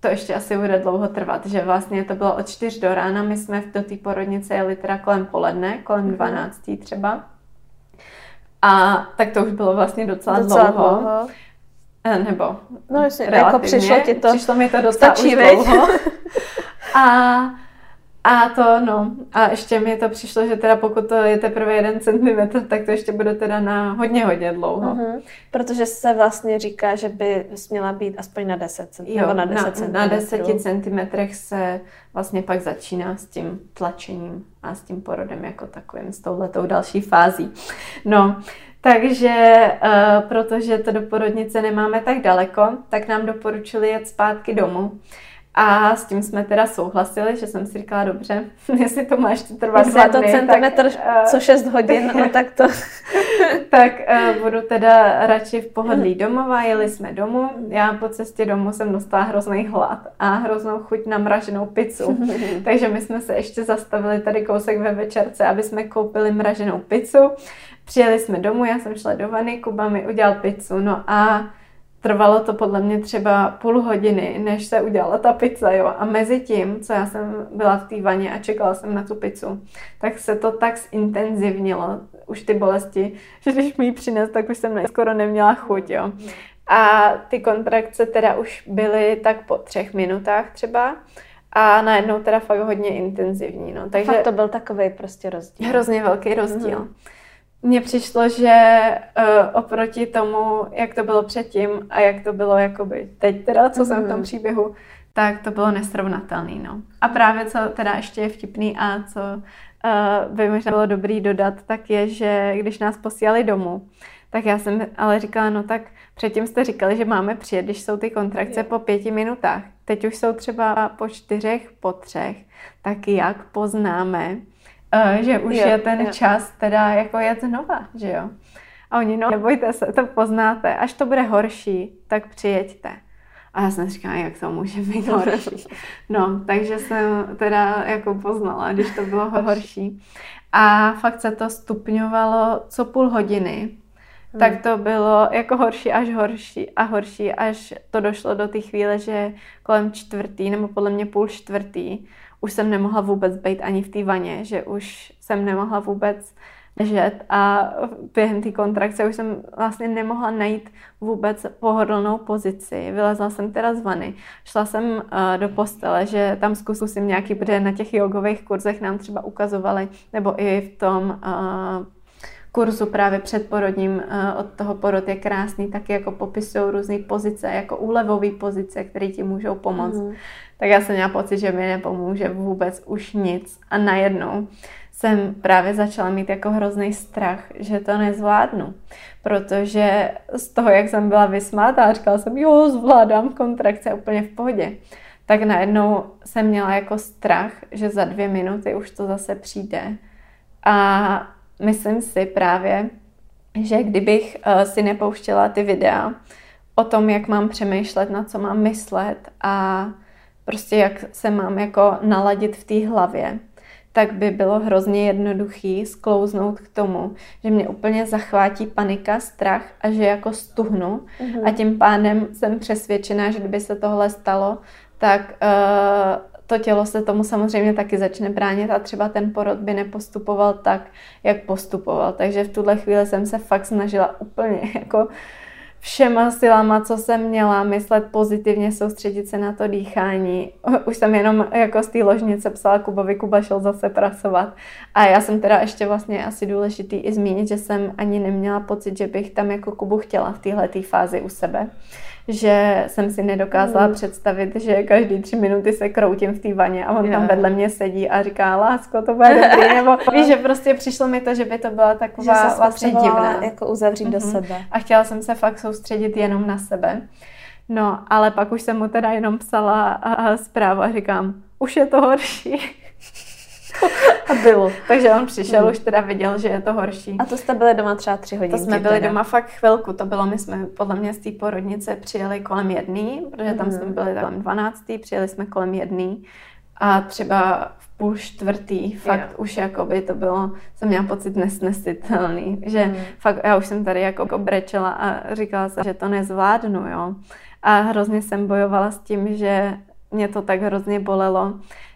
to ještě asi bude dlouho trvat, že vlastně to bylo od 4 do rána, my jsme do té porodnice jeli teda kolem poledne, kolem 12 mhm. třeba. A tak to už bylo vlastně docela, docela dlouho. dlouho. Eh, nebo no, jasně, jako přišlo ti to. Přišlo mi to docela už dlouho. A A to, no, a ještě mi to přišlo, že teda pokud to je teprve jeden centimetr, tak to ještě bude teda na hodně, hodně dlouho. Uh-huh. Protože se vlastně říká, že by měla být aspoň na 10 cm. Jo, na 10 cm. Na 10 centimetrech se vlastně pak začíná s tím tlačením a s tím porodem jako takovým, s touhletou další fází. No, takže uh, protože to do porodnice nemáme tak daleko, tak nám doporučili jet zpátky domů. A s tím jsme teda souhlasili, že jsem si říkala, dobře, jestli to máš trvat dva to dny, centimetr, tak, uh, co 6 hodin, no tak to... tak uh, budu teda radši v pohodlí domova, jeli jsme domů. Já po cestě domů jsem dostala hrozný hlad a hroznou chuť na mraženou pizzu. Takže my jsme se ještě zastavili tady kousek ve večerce, aby jsme koupili mraženou pizzu. Přijeli jsme domů, já jsem šla do vany, Kuba mi udělal pizzu, no a trvalo to podle mě třeba půl hodiny, než se udělala ta pizza, jo. A mezi tím, co já jsem byla v té vaně a čekala jsem na tu pizzu, tak se to tak zintenzivnilo, už ty bolesti, že když mi ji přines, tak už jsem skoro neměla chuť, jo. A ty kontrakce teda už byly tak po třech minutách třeba. A najednou teda fakt hodně intenzivní. No. Takže fakt to byl takový prostě rozdíl. Hrozně velký rozdíl. Mm-hmm mně přišlo, že uh, oproti tomu, jak to bylo předtím a jak to bylo jakoby teď teda, co mm-hmm. jsem v tom mhm. příběhu, tak to bylo nesrovnatelné. No. A právě co teda ještě je vtipný a co uh, by možná bylo dobrý dodat, tak je, že když nás posílali domů, tak já jsem ale říkala, no tak předtím jste říkali, že máme přijet, když jsou ty kontrakce po pěti minutách. Teď už jsou třeba po čtyřech, po třech. Tak jak poznáme, že už jo, je ten jo. čas teda jako jet znova, že jo. A oni, no nebojte se, to poznáte, až to bude horší, tak přijeďte. A já jsem říkala, jak to může být horší. No, takže jsem teda jako poznala, když to bylo horší. A fakt se to stupňovalo co půl hodiny. Hmm. Tak to bylo jako horší až horší a horší, až to došlo do té chvíle, že kolem čtvrtý, nebo podle mě půl čtvrtý, už jsem nemohla vůbec být ani v té vaně, že už jsem nemohla vůbec ležet a během té kontrakce už jsem vlastně nemohla najít vůbec pohodlnou pozici. Vylezla jsem teda z vany, šla jsem uh, do postele, že tam zkusím nějaký, protože na těch jogových kurzech nám třeba ukazovali, nebo i v tom uh, kurzu právě předporodním uh, od toho porod je krásný, taky jako popisují různé pozice, jako úlevové pozice, které ti můžou pomoct. Mm tak já jsem měla pocit, že mi nepomůže vůbec už nic. A najednou jsem právě začala mít jako hrozný strach, že to nezvládnu. Protože z toho, jak jsem byla vysmátá říkala jsem, jo, zvládám kontrakce úplně v pohodě, tak najednou jsem měla jako strach, že za dvě minuty už to zase přijde. A myslím si právě, že kdybych uh, si nepouštěla ty videa o tom, jak mám přemýšlet, na co mám myslet a prostě jak se mám jako naladit v té hlavě, tak by bylo hrozně jednoduchý sklouznout k tomu, že mě úplně zachvátí panika, strach a že jako stuhnu mm-hmm. a tím pádem jsem přesvědčená, že kdyby se tohle stalo, tak uh, to tělo se tomu samozřejmě taky začne bránit a třeba ten porod by nepostupoval tak, jak postupoval. Takže v tuhle chvíli jsem se fakt snažila úplně jako všema silama, co jsem měla, myslet pozitivně, soustředit se na to dýchání. Už jsem jenom jako z té ložnice psala Kubovi, Kuba šel zase pracovat. A já jsem teda ještě vlastně asi důležitý i zmínit, že jsem ani neměla pocit, že bych tam jako Kubu chtěla v téhle fázi u sebe že jsem si nedokázala mm. představit, že každý tři minuty se kroutím v té vaně a on yeah. tam vedle mě sedí a říká, lásko, to bude dobrý, nebo víš, že prostě přišlo mi to, že by to byla taková že vlastně divná. jako uzavřít mm-hmm. do mhm. sebe. A chtěla jsem se fakt soustředit jenom na sebe. No, ale pak už jsem mu teda jenom psala a zprávu a říkám, už je to horší. A bylo. Takže on přišel, hmm. už teda viděl, že je to horší. A to jste byli doma třeba tři hodiny? To jsme byli teda. doma fakt chvilku. To bylo, my jsme podle mě z té porodnice přijeli kolem jedný, protože tam hmm. jsme byli kolem dvanáctý, přijeli jsme kolem jedný. A třeba v půl čtvrtý, fakt yeah. už by to bylo, jsem měla pocit nesnesitelný, že mm. fakt já už jsem tady jako brečela a říkala jsem, že to nezvládnu, jo. A hrozně jsem bojovala s tím, že mě to tak hrozně bolelo,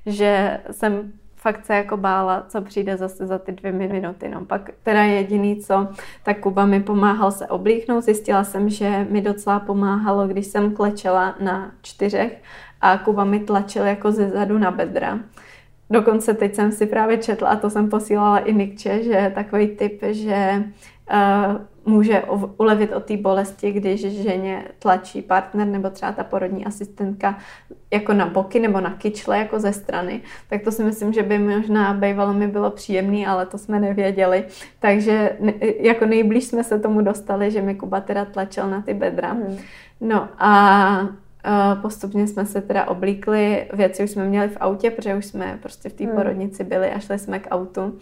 že jsem fakt se jako bála, co přijde zase za ty dvě minuty. No pak teda jediný co, tak Kuba mi pomáhal se oblíknout. Zjistila jsem, že mi docela pomáhalo, když jsem klečela na čtyřech a Kuba mi tlačil jako ze zadu na bedra. dokonce teď jsem si právě četla, a to jsem posílala i Nikče, že takový typ, že uh, může ulevit od té bolesti, když ženě tlačí partner nebo třeba ta porodní asistentka jako na boky nebo na kyčle jako ze strany, tak to si myslím, že by možná bývalo mi bylo příjemný, ale to jsme nevěděli. Takže jako nejblíž jsme se tomu dostali, že mi Kuba teda tlačil na ty bedra. Hmm. No a postupně jsme se teda oblíkli, věci už jsme měli v autě, protože už jsme prostě v té hmm. porodnici byli a šli jsme k autu.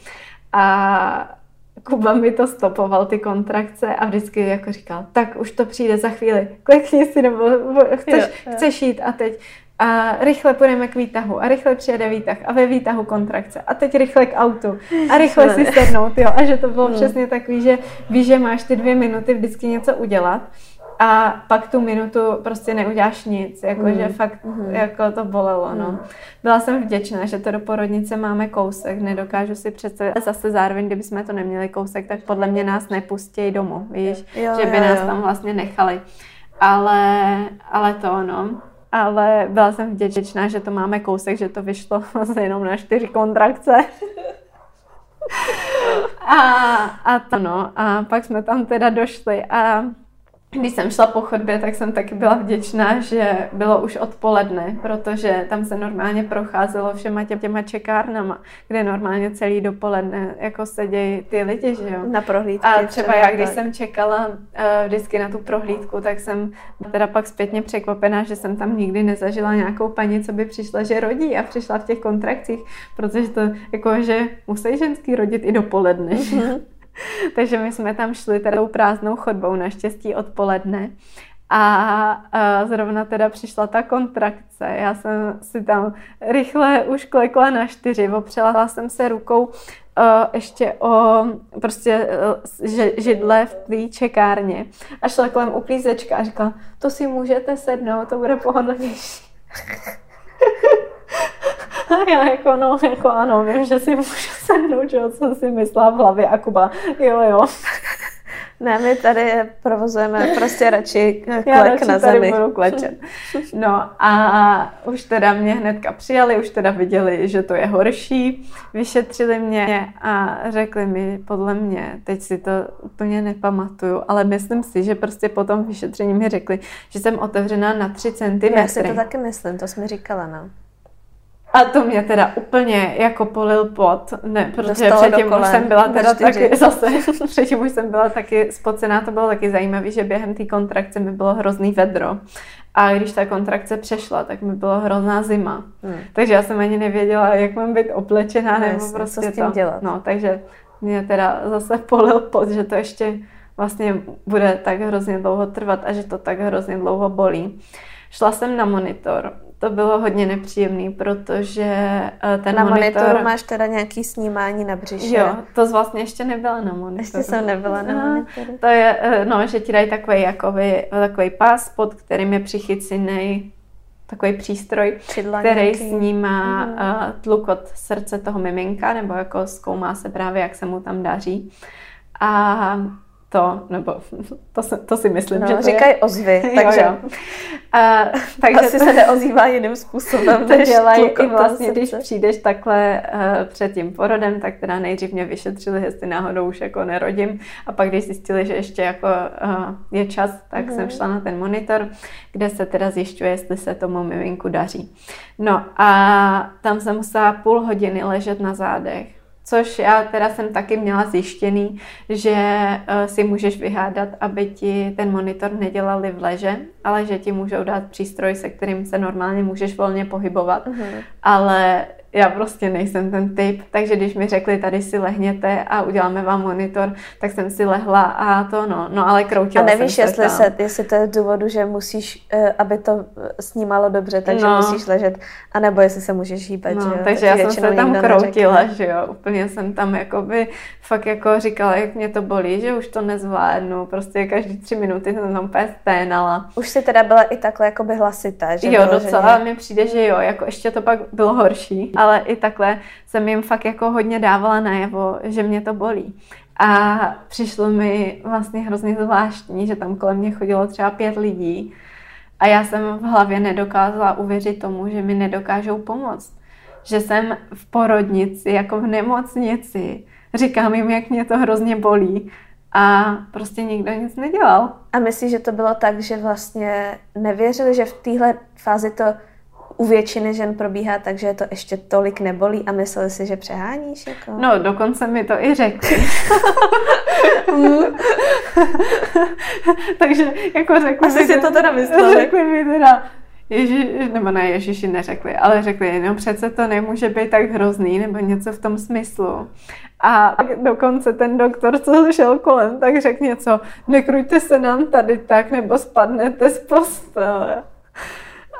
A Kuba mi to stopoval, ty kontrakce a vždycky jako říkal, tak už to přijde za chvíli, klikni si nebo chceš, jo, jo. chceš jít a teď a rychle půjdeme k výtahu a rychle přijede výtah a ve výtahu kontrakce a teď rychle k autu a rychle si sednout, jo, a že to bylo hmm. přesně takový, že víš, že máš ty dvě minuty vždycky něco udělat a pak tu minutu prostě neuděláš nic, jakože mm. fakt mm. jako to bolelo, no. Mm. Byla jsem vděčná, že to do porodnice máme kousek, nedokážu si představit. Zase zároveň, kdyby jsme to neměli kousek, tak podle mě nás nepustí domů, víš, jo, že by jo, nás jo. tam vlastně nechali. Ale, ale to, no. Ale byla jsem vděčná, že to máme kousek, že to vyšlo vlastně jenom na čtyři kontrakce. a, a to no, a pak jsme tam teda došli a když jsem šla po chodbě, tak jsem taky byla vděčná, že bylo už odpoledne, protože tam se normálně procházelo všema těma čekárnama, kde normálně celý dopoledne jako sedějí ty lidi, že jo. Na prohlídky. A třeba já, když jsem čekala uh, vždycky na tu prohlídku, tak jsem teda pak zpětně překvapená, že jsem tam nikdy nezažila nějakou paní, co by přišla, že rodí a přišla v těch kontrakcích, protože to jako, že musí ženský rodit i dopoledne. Mm-hmm. Takže my jsme tam šli teda tou prázdnou chodbou, naštěstí odpoledne. A, zrovna teda přišla ta kontrakce. Já jsem si tam rychle už klekla na čtyři, opřela jsem se rukou uh, ještě o prostě uh, židle v té čekárně a šla kolem uklízečka a říkala, to si můžete sednout, to bude pohodlnější. A já jako no, jako ano, vím, že si můžu sednout, že jsem si myslela v hlavě a Kuba, jo, jo. Ne, my tady provozujeme prostě radši klek Já radši na zemi. budu klečet. No a už teda mě hnedka přijali, už teda viděli, že to je horší, vyšetřili mě a řekli mi, podle mě, teď si to úplně nepamatuju, ale myslím si, že prostě po tom vyšetření mi řekli, že jsem otevřená na 3 cm. Já si to taky myslím, to jsi mi říkala, no. A to mě teda úplně jako polil pot, ne, protože předtím už jsem byla teda taky, zase, předtím už jsem byla taky spocená, to bylo taky zajímavé, že během té kontrakce mi bylo hrozný vedro. A když ta kontrakce přešla, tak mi bylo hrozná zima. Hmm. Takže já jsem ani nevěděla, jak mám být oblečená, no, nebo jasně, prostě co s tím to. dělat. No, takže mě teda zase polil pot, že to ještě vlastně bude tak hrozně dlouho trvat a že to tak hrozně dlouho bolí. Šla jsem na monitor to bylo hodně nepříjemný, protože eh, ten na monitor... monitoru máš teda nějaký snímání na břiše. Jo, to vlastně ještě nebyla na monitoru. Ještě jsem nebyla na no, monitoru. To je, eh, no, že ti dají takový, jakoby, takový pás, pod kterým je přichycený takový přístroj, Čidla který nějaký. snímá mm. uh, tluk od srdce toho miminka, nebo jako zkoumá se právě, jak se mu tam daří. A to, nebo to, to si myslím, no, že to říkají je... ozvy, takže, jo, jo. A, takže asi to, se neozývá jiným způsobem. To dělají i vlastně, když přijdeš takhle uh, před tím porodem, tak teda nejdřív mě vyšetřili, jestli náhodou už jako nerodím a pak když zjistili, že ještě jako uh, je čas, tak mm. jsem šla na ten monitor, kde se teda zjišťuje, jestli se tomu miminku daří. No a tam jsem musela půl hodiny ležet na zádech Což já teda jsem taky měla zjištěný, že uh, si můžeš vyhádat, aby ti ten monitor nedělali v leže, ale že ti můžou dát přístroj, se kterým se normálně můžeš volně pohybovat. Uh-huh. Ale já prostě nejsem ten typ, takže když mi řekli, tady si lehněte a uděláme vám monitor, tak jsem si lehla a to no, no ale kroutila A nevíš, jsem jestli, se, jestli to je z důvodu, že musíš, eh, aby to snímalo dobře, takže no. musíš ležet, anebo jestli se můžeš hýbat, no, že jo? Takže já jsem se tam kroutila, neřekne. že jo, úplně jsem tam jakoby fakt jako říkala, jak mě to bolí, že už to nezvládnu, prostě každý tři minuty jsem tam úplně sténala. Už si teda byla i takhle jakoby hlasitá, že? Jo, docela mi přijde, že jo, jako ještě to pak bylo horší, ale i takhle jsem jim fakt jako hodně dávala najevo, že mě to bolí. A přišlo mi vlastně hrozně zvláštní, že tam kolem mě chodilo třeba pět lidí a já jsem v hlavě nedokázala uvěřit tomu, že mi nedokážou pomoct. že jsem v porodnici, jako v nemocnici, říkám jim, jak mě to hrozně bolí a prostě nikdo nic nedělal. A myslíš, že to bylo tak, že vlastně nevěřili, že v téhle fázi to u většiny žen probíhá tak, že to ještě tolik nebolí a mysleli si, že přeháníš? Jako? No, dokonce mi to i řekli. Takže jako řekli Asi si to teda mysleli. Řekli mi teda, Ježi, nebo ne, Ježiši neřekli, ale řekli, no přece to nemůže být tak hrozný, nebo něco v tom smyslu. A dokonce ten doktor, co šel kolem, tak řekl něco, nekrujte se nám tady tak, nebo spadnete z postele.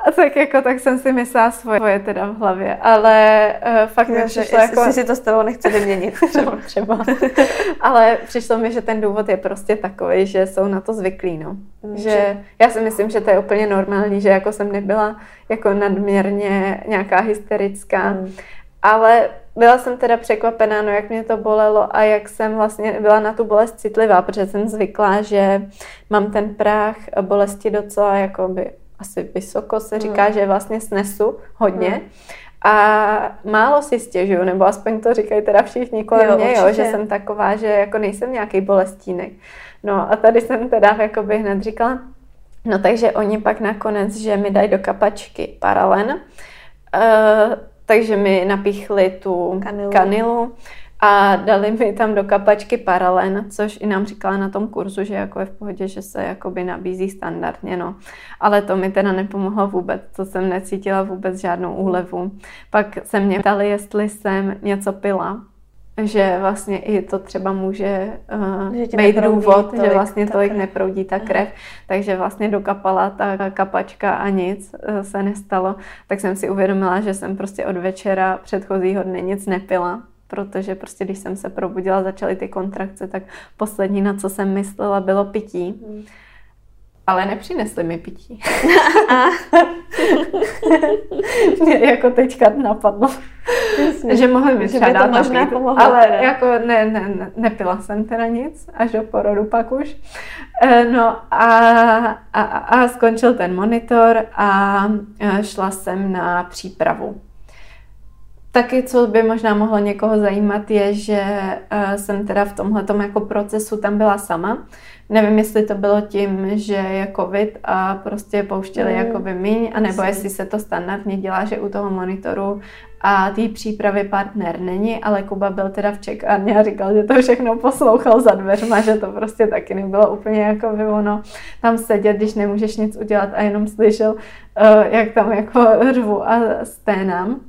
A tak jako, tak jsem si myslela svoje teda v hlavě, ale uh, fakt mi přišlo jako... Jestli si to s tebou nechci vyměnit. třeba, třeba. ale přišlo mi, že ten důvod je prostě takový, že jsou na to zvyklí, no. Mm, že já si myslím, že to je úplně normální, že jako jsem nebyla jako nadměrně nějaká hysterická, mm. ale byla jsem teda překvapená, no jak mě to bolelo a jak jsem vlastně byla na tu bolest citlivá, protože jsem zvyklá, že mám ten práh bolesti docela jakoby asi vysoko se říká, hmm. že vlastně snesu hodně. Hmm. A málo si stěžuju, nebo aspoň to říkají teda všichni kolem jo, mě, jo, že jsem taková, že jako nejsem nějaký bolestínek. No a tady jsem teda jakoby hned říkala, no takže oni pak nakonec, že mi dají do kapačky paralen, uh, takže mi napíchli tu kanilu. kanilu a dali mi tam do kapačky paralen, což i nám říkala na tom kurzu, že jako je v pohodě, že se jakoby nabízí standardně, no. Ale to mi teda nepomohlo vůbec, to jsem necítila vůbec žádnou úlevu. Pak se mě ptali, jestli jsem něco pila, že vlastně i to třeba může uh, být důvod, že vlastně tolik krev. neproudí ta krev, takže vlastně dokapala ta kapačka a nic uh, se nestalo, tak jsem si uvědomila, že jsem prostě od večera předchozího dne nic nepila protože prostě když jsem se probudila, začaly ty kontrakce, tak poslední, na co jsem myslela, bylo pití. Hmm. Ale nepřinesli mi pití. Mě jako teďka napadlo, Jasně. že mohli mi třeba dát možná pomohlo, ale teda. jako ne, ne, ne, nepila jsem teda nic, až do porodu pak už. Eh, no a, a, a skončil ten monitor a šla jsem na přípravu Taky, co by možná mohlo někoho zajímat, je, že uh, jsem teda v tomhle jako procesu tam byla sama. Nevím, jestli to bylo tím, že je covid a prostě pouštěli mm. jakoby míň, anebo jestli se to standardně dělá, že u toho monitoru a té přípravy partner není, ale Kuba byl teda v čekárně a říkal, že to všechno poslouchal za dveřma, že to prostě taky nebylo úplně jako by ono tam sedět, když nemůžeš nic udělat a jenom slyšel, uh, jak tam jako řvu a sténám.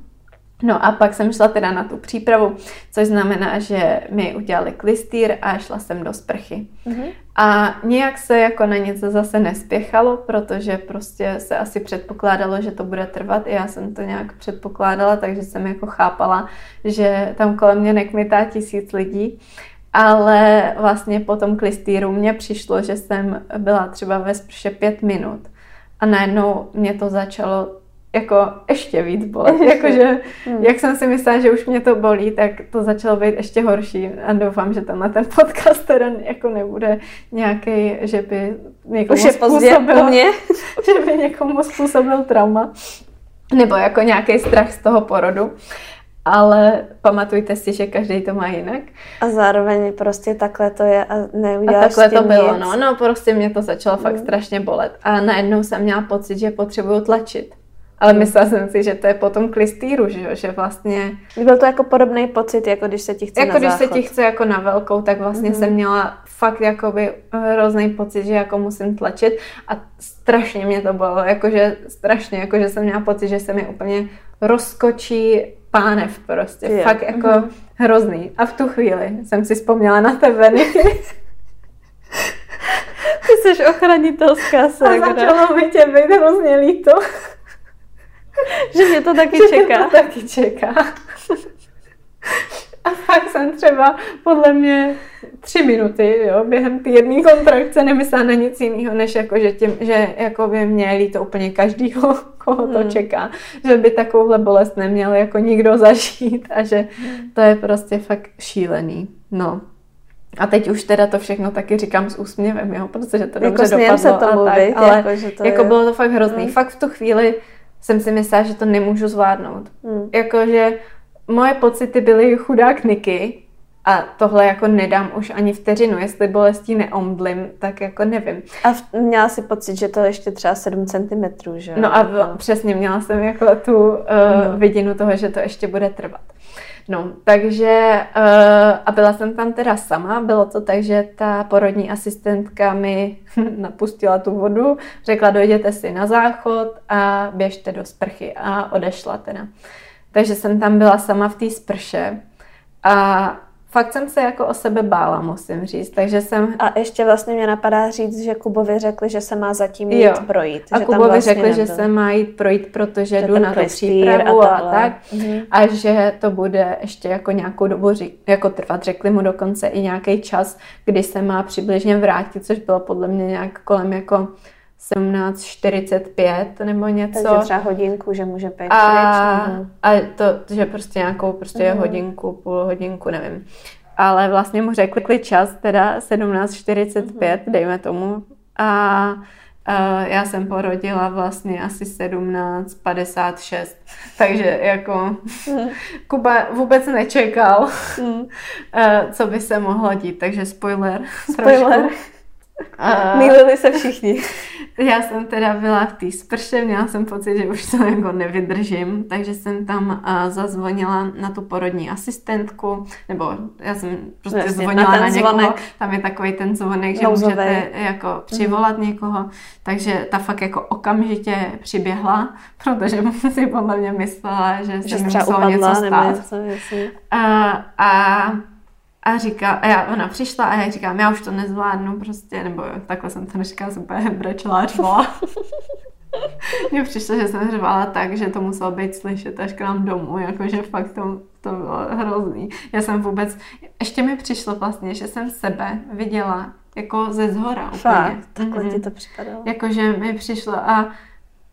No a pak jsem šla teda na tu přípravu, což znamená, že mi udělali klistýr a šla jsem do sprchy. Mm-hmm. A nějak se jako na nic zase nespěchalo, protože prostě se asi předpokládalo, že to bude trvat. I já jsem to nějak předpokládala, takže jsem jako chápala, že tam kolem mě nekmitá tisíc lidí. Ale vlastně po tom klistýru mně přišlo, že jsem byla třeba ve sprše pět minut. A najednou mě to začalo jako ještě víc bolet. Jakože, hmm. jak jsem si myslela, že už mě to bolí, tak to začalo být ještě horší a doufám, že tenhle ten podcast teda jako nebude nějaký, že by někomu už je způsobil, mě. že by někomu způsobil trauma nebo jako nějaký strach z toho porodu. Ale pamatujte si, že každý to má jinak. A zároveň prostě takhle to je a neuděláš A takhle to bylo, nic. no. No prostě mě to začalo fakt hmm. strašně bolet. A najednou jsem měla pocit, že potřebuju tlačit. Ale myslela jsem si, že to je potom klistýru, že, že vlastně... Byl to jako podobný pocit, jako když se ti chce Jako na když záchod. se ti chce jako na velkou, tak vlastně mm-hmm. jsem měla fakt jakoby hrozný pocit, že jako musím tlačit a strašně mě to bylo, jakože strašně, jakože jsem měla pocit, že se mi úplně rozkočí pánev prostě, je. fakt jako mm-hmm. hrozný. A v tu chvíli jsem si vzpomněla na tebe, Ty jsi ochranitelská segra. A začalo mi tě být hrozně líto. že mě to taky že čeká. to taky čeká. A fakt jsem třeba podle mě tři minuty, jo, během té jedné kontrakce nemyslela na nic jiného, než jako, že, tím, že jako by měli to úplně každýho, koho to hmm. čeká, že by takovouhle bolest neměl jako nikdo zažít a že to je prostě fakt šílený. No. A teď už teda to všechno taky říkám s úsměvem, jo, protože to jako dobře dopadlo. Se to a mluvit, tak, ale jako, že to jako je... bylo to fakt hrozný. Hmm. Fakt v tu chvíli jsem si myslela, že to nemůžu zvládnout. Hmm. Jakože moje pocity byly chudák Niky a tohle jako nedám už ani vteřinu. Jestli bolestí neomdlim, tak jako nevím. A měla si pocit, že to ještě třeba 7 cm, že No a v, přesně měla jsem jako tu uh, no. vidinu toho, že to ještě bude trvat. No, takže uh, a byla jsem tam teda sama, bylo to tak, že ta porodní asistentka mi napustila tu vodu, řekla dojděte si na záchod a běžte do sprchy a odešla teda. Takže jsem tam byla sama v té sprše a fakt jsem se jako o sebe bála, musím říct. Takže jsem... A ještě vlastně mě napadá říct, že Kubovi řekli, že se má zatím jít jo. projít. A Kubovi vlastně řekli, nebyl. že se má jít projít, protože že jdu na to přípravu a, a tak. Mhm. A že to bude ještě jako nějakou dobu jako trvat. Řekli mu dokonce i nějaký čas, kdy se má přibližně vrátit, což bylo podle mě nějak kolem jako 17.45 nebo něco. Takže třeba hodinku, že může být a, a to, že prostě nějakou prostě uh-huh. hodinku, půl hodinku, nevím. Ale vlastně mu řekli čas, teda 17.45, uh-huh. dejme tomu. A Uh, já jsem porodila vlastně asi 17.56, takže jako mm. Kuba vůbec nečekal, mm. uh, co by se mohlo dít, takže spoiler. Spoiler. Trošku. A... Mýlili se všichni. Já jsem teda byla v té sprše, měla jsem pocit, že už to jako nevydržím, takže jsem tam uh, zazvonila na tu porodní asistentku, nebo já jsem prostě Jasně, zvonila na, na někoho, zvonek. tam je takový ten zvonek, že Nouzové. můžete jako přivolat mm. někoho, takže ta fakt jako okamžitě přiběhla, protože si podle mě myslela, že, že se mi muselo něco stát. Něco, a, a a říká, a já, ona přišla a já říkám, já už to nezvládnu prostě, nebo takhle jsem to neříkala, jsem úplně brečela řvala. Mně přišlo, že jsem řvala tak, že to muselo být slyšet až k nám domů, jakože fakt to, to bylo hrozný. Já jsem vůbec, ještě mi přišlo vlastně, že jsem sebe viděla jako ze zhora úplně. Fakt, takhle mm-hmm. ti to připadalo. Jakože mi přišlo a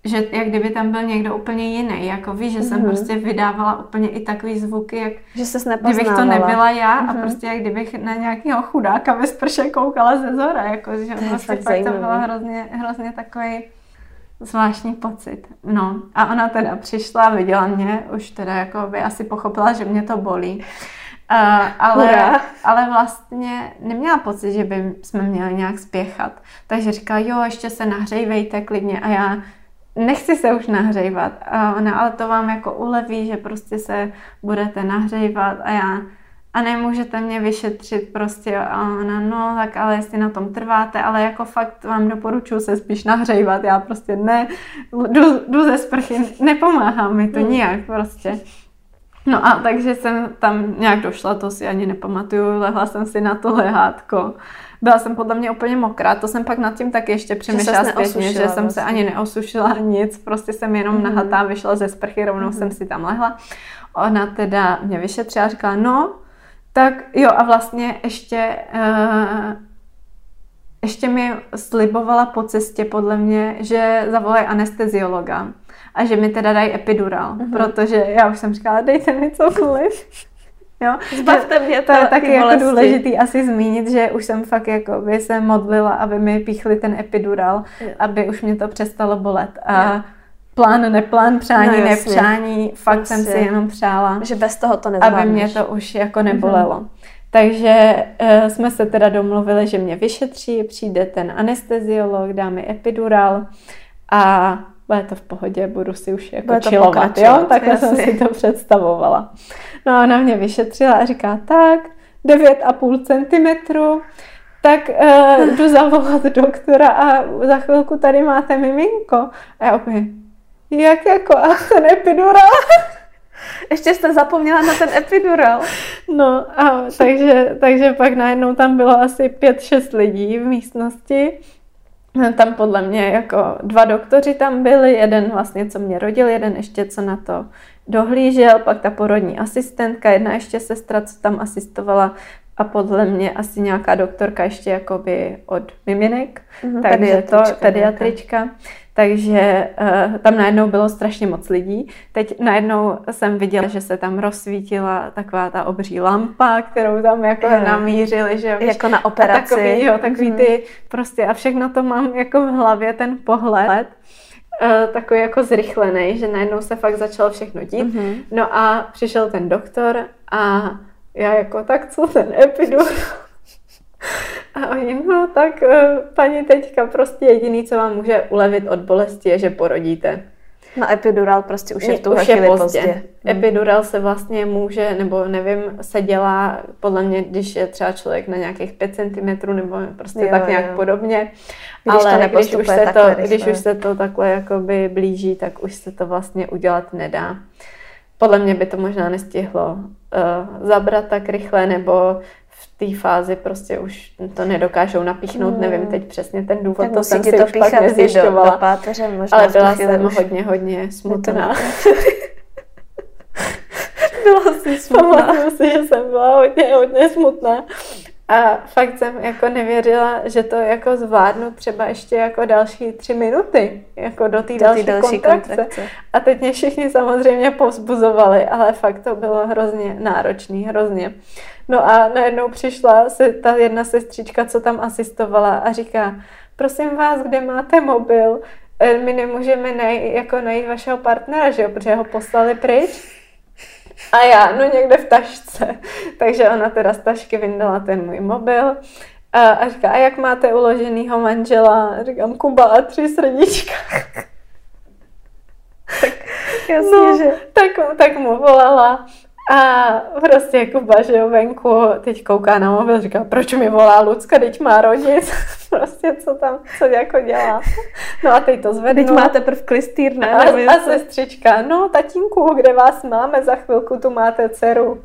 že jak kdyby tam byl někdo úplně jiný, jako víš, že jsem mm-hmm. prostě vydávala úplně i takový zvuky, jak že se kdybych to nebyla já mm-hmm. a mhm. prostě jak kdybych na nějakého chudáka ve sprše koukala ze zora, jako, že to prostě fakt, fakt to bylo hrozně, hrozně takový zvláštní pocit. No a ona teda přišla, viděla mě, už teda jako by asi pochopila, že mě to bolí. Uh, ale, ale vlastně neměla pocit, že by jsme měli nějak spěchat. Takže říkala, jo, ještě se nahřejvejte klidně a já nechci se už nahřejvat. A ona, ale to vám jako uleví, že prostě se budete nahřejvat a já, a nemůžete mě vyšetřit prostě a ona, no tak ale jestli na tom trváte, ale jako fakt vám doporučuji se spíš nahřejvat, já prostě ne, jdu, jdu ze sprchy, nepomáhá mi to mm. nijak prostě. No a takže jsem tam nějak došla, to si ani nepamatuju, lehla jsem si na to lehátko byla jsem podle mě úplně mokrá, to jsem pak nad tím taky ještě přemýšlela zpětně, že jsem vlastně. se ani neosušila nic, prostě jsem jenom mm. nahatá vyšla ze sprchy, rovnou mm. jsem si tam lehla. Ona teda mě vyšetřila a říkala, no, tak jo a vlastně ještě uh, ještě mi slibovala po cestě podle mě, že zavolají anesteziologa a že mi teda dají epidural, mm-hmm. protože já už jsem říkala, dejte mi cokoliv. Jo? Zbavte mě to, to je taky jako důležitý asi zmínit, že už jsem fakt jako by se modlila, aby mi píchli ten epidural, jo. aby už mě to přestalo bolet. A jo. plán, neplán, přání, no, nepřání, fakt jasně. jsem si jenom přála, že bez toho to nezvládneš. Aby mě to už jako nebolelo. Mm-hmm. Takže uh, jsme se teda domluvili, že mě vyšetří, přijde ten anesteziolog, dá mi epidural a bude to v pohodě, budu si už jako čilovat, jo? Takhle jsem si to představovala. No a ona mě vyšetřila a říká, tak, 9,5 cm, tak uh, jdu zavolat doktora a za chvilku tady máte miminko. A já opět, jak jako, a ten epidural? Ještě jste zapomněla na ten epidural. No a takže, takže pak najednou tam bylo asi pět, šest lidí v místnosti tam podle mě jako dva doktoři tam byli, jeden vlastně, co mě rodil, jeden ještě, co na to dohlížel, pak ta porodní asistentka, jedna ještě sestra, co tam asistovala a podle mě asi nějaká doktorka ještě jakoby od miminek, mm-hmm, takže to, pediatrička. Takže uh, tam najednou bylo strašně moc lidí. Teď najednou jsem viděla, že se tam rozsvítila taková ta obří lampa, kterou tam jako je. namířili, že Jako na operaci. A takový, jo, takový mm. ty prostě a všechno to mám jako v hlavě, ten pohled. uh, takový jako zrychlený, že najednou se fakt začalo všechno dít. Mm-hmm. No a přišel ten doktor a já jako, tak co ten epidur? A oni, no tak uh, paní teďka prostě jediný, co vám může ulevit od bolesti, je, že porodíte. No epidural prostě už je v tu chvíli pozdě. pozdě. Hmm. Epidural se vlastně může, nebo nevím, se dělá podle mě, když je třeba člověk na nějakých 5 cm nebo prostě jo, tak nějak jo. podobně. Když Ale to když už, se to, když už se to takhle jakoby blíží, tak už se to vlastně udělat nedá. Podle mě by to možná nestihlo uh, zabrat tak rychle, nebo té fázi prostě už to nedokážou napíchnout, hmm. nevím teď přesně ten důvod, tak to jsem si to už pak nezjišťovala. Do, do páteře, možná ale byla jsem už... hodně, hodně smutná. byla jsi smutná. Pamatuju si, že jsem byla hodně, hodně smutná. A fakt jsem jako nevěřila, že to jako zvládnu třeba ještě jako další tři minuty, jako do té další, další kontrakce. kontrakce. A teď mě všichni samozřejmě povzbuzovali, ale fakt to bylo hrozně náročný, hrozně. No a najednou přišla se ta jedna sestřička, co tam asistovala a říká, prosím vás, kde máte mobil? E, my nemůžeme najít, jako najít vašeho partnera, že jo, protože ho poslali pryč. A já, no někde v tašce. Takže ona teda z tašky vyndala ten můj mobil a, a říká, a jak máte uloženýho manžela? A říkám, Kuba a tři srdíčka. tak, Jasně, no, že... tak, tak mu volala a prostě Kuba, že jo, venku, teď kouká na mobil, říká, proč mi volá Lucka, teď má rodit, prostě co tam, co jako dělá. No a teď to zvednu. Teď máte prv klistýr, ne? A, a sestřička, no tatínku, kde vás máme, za chvilku tu máte dceru.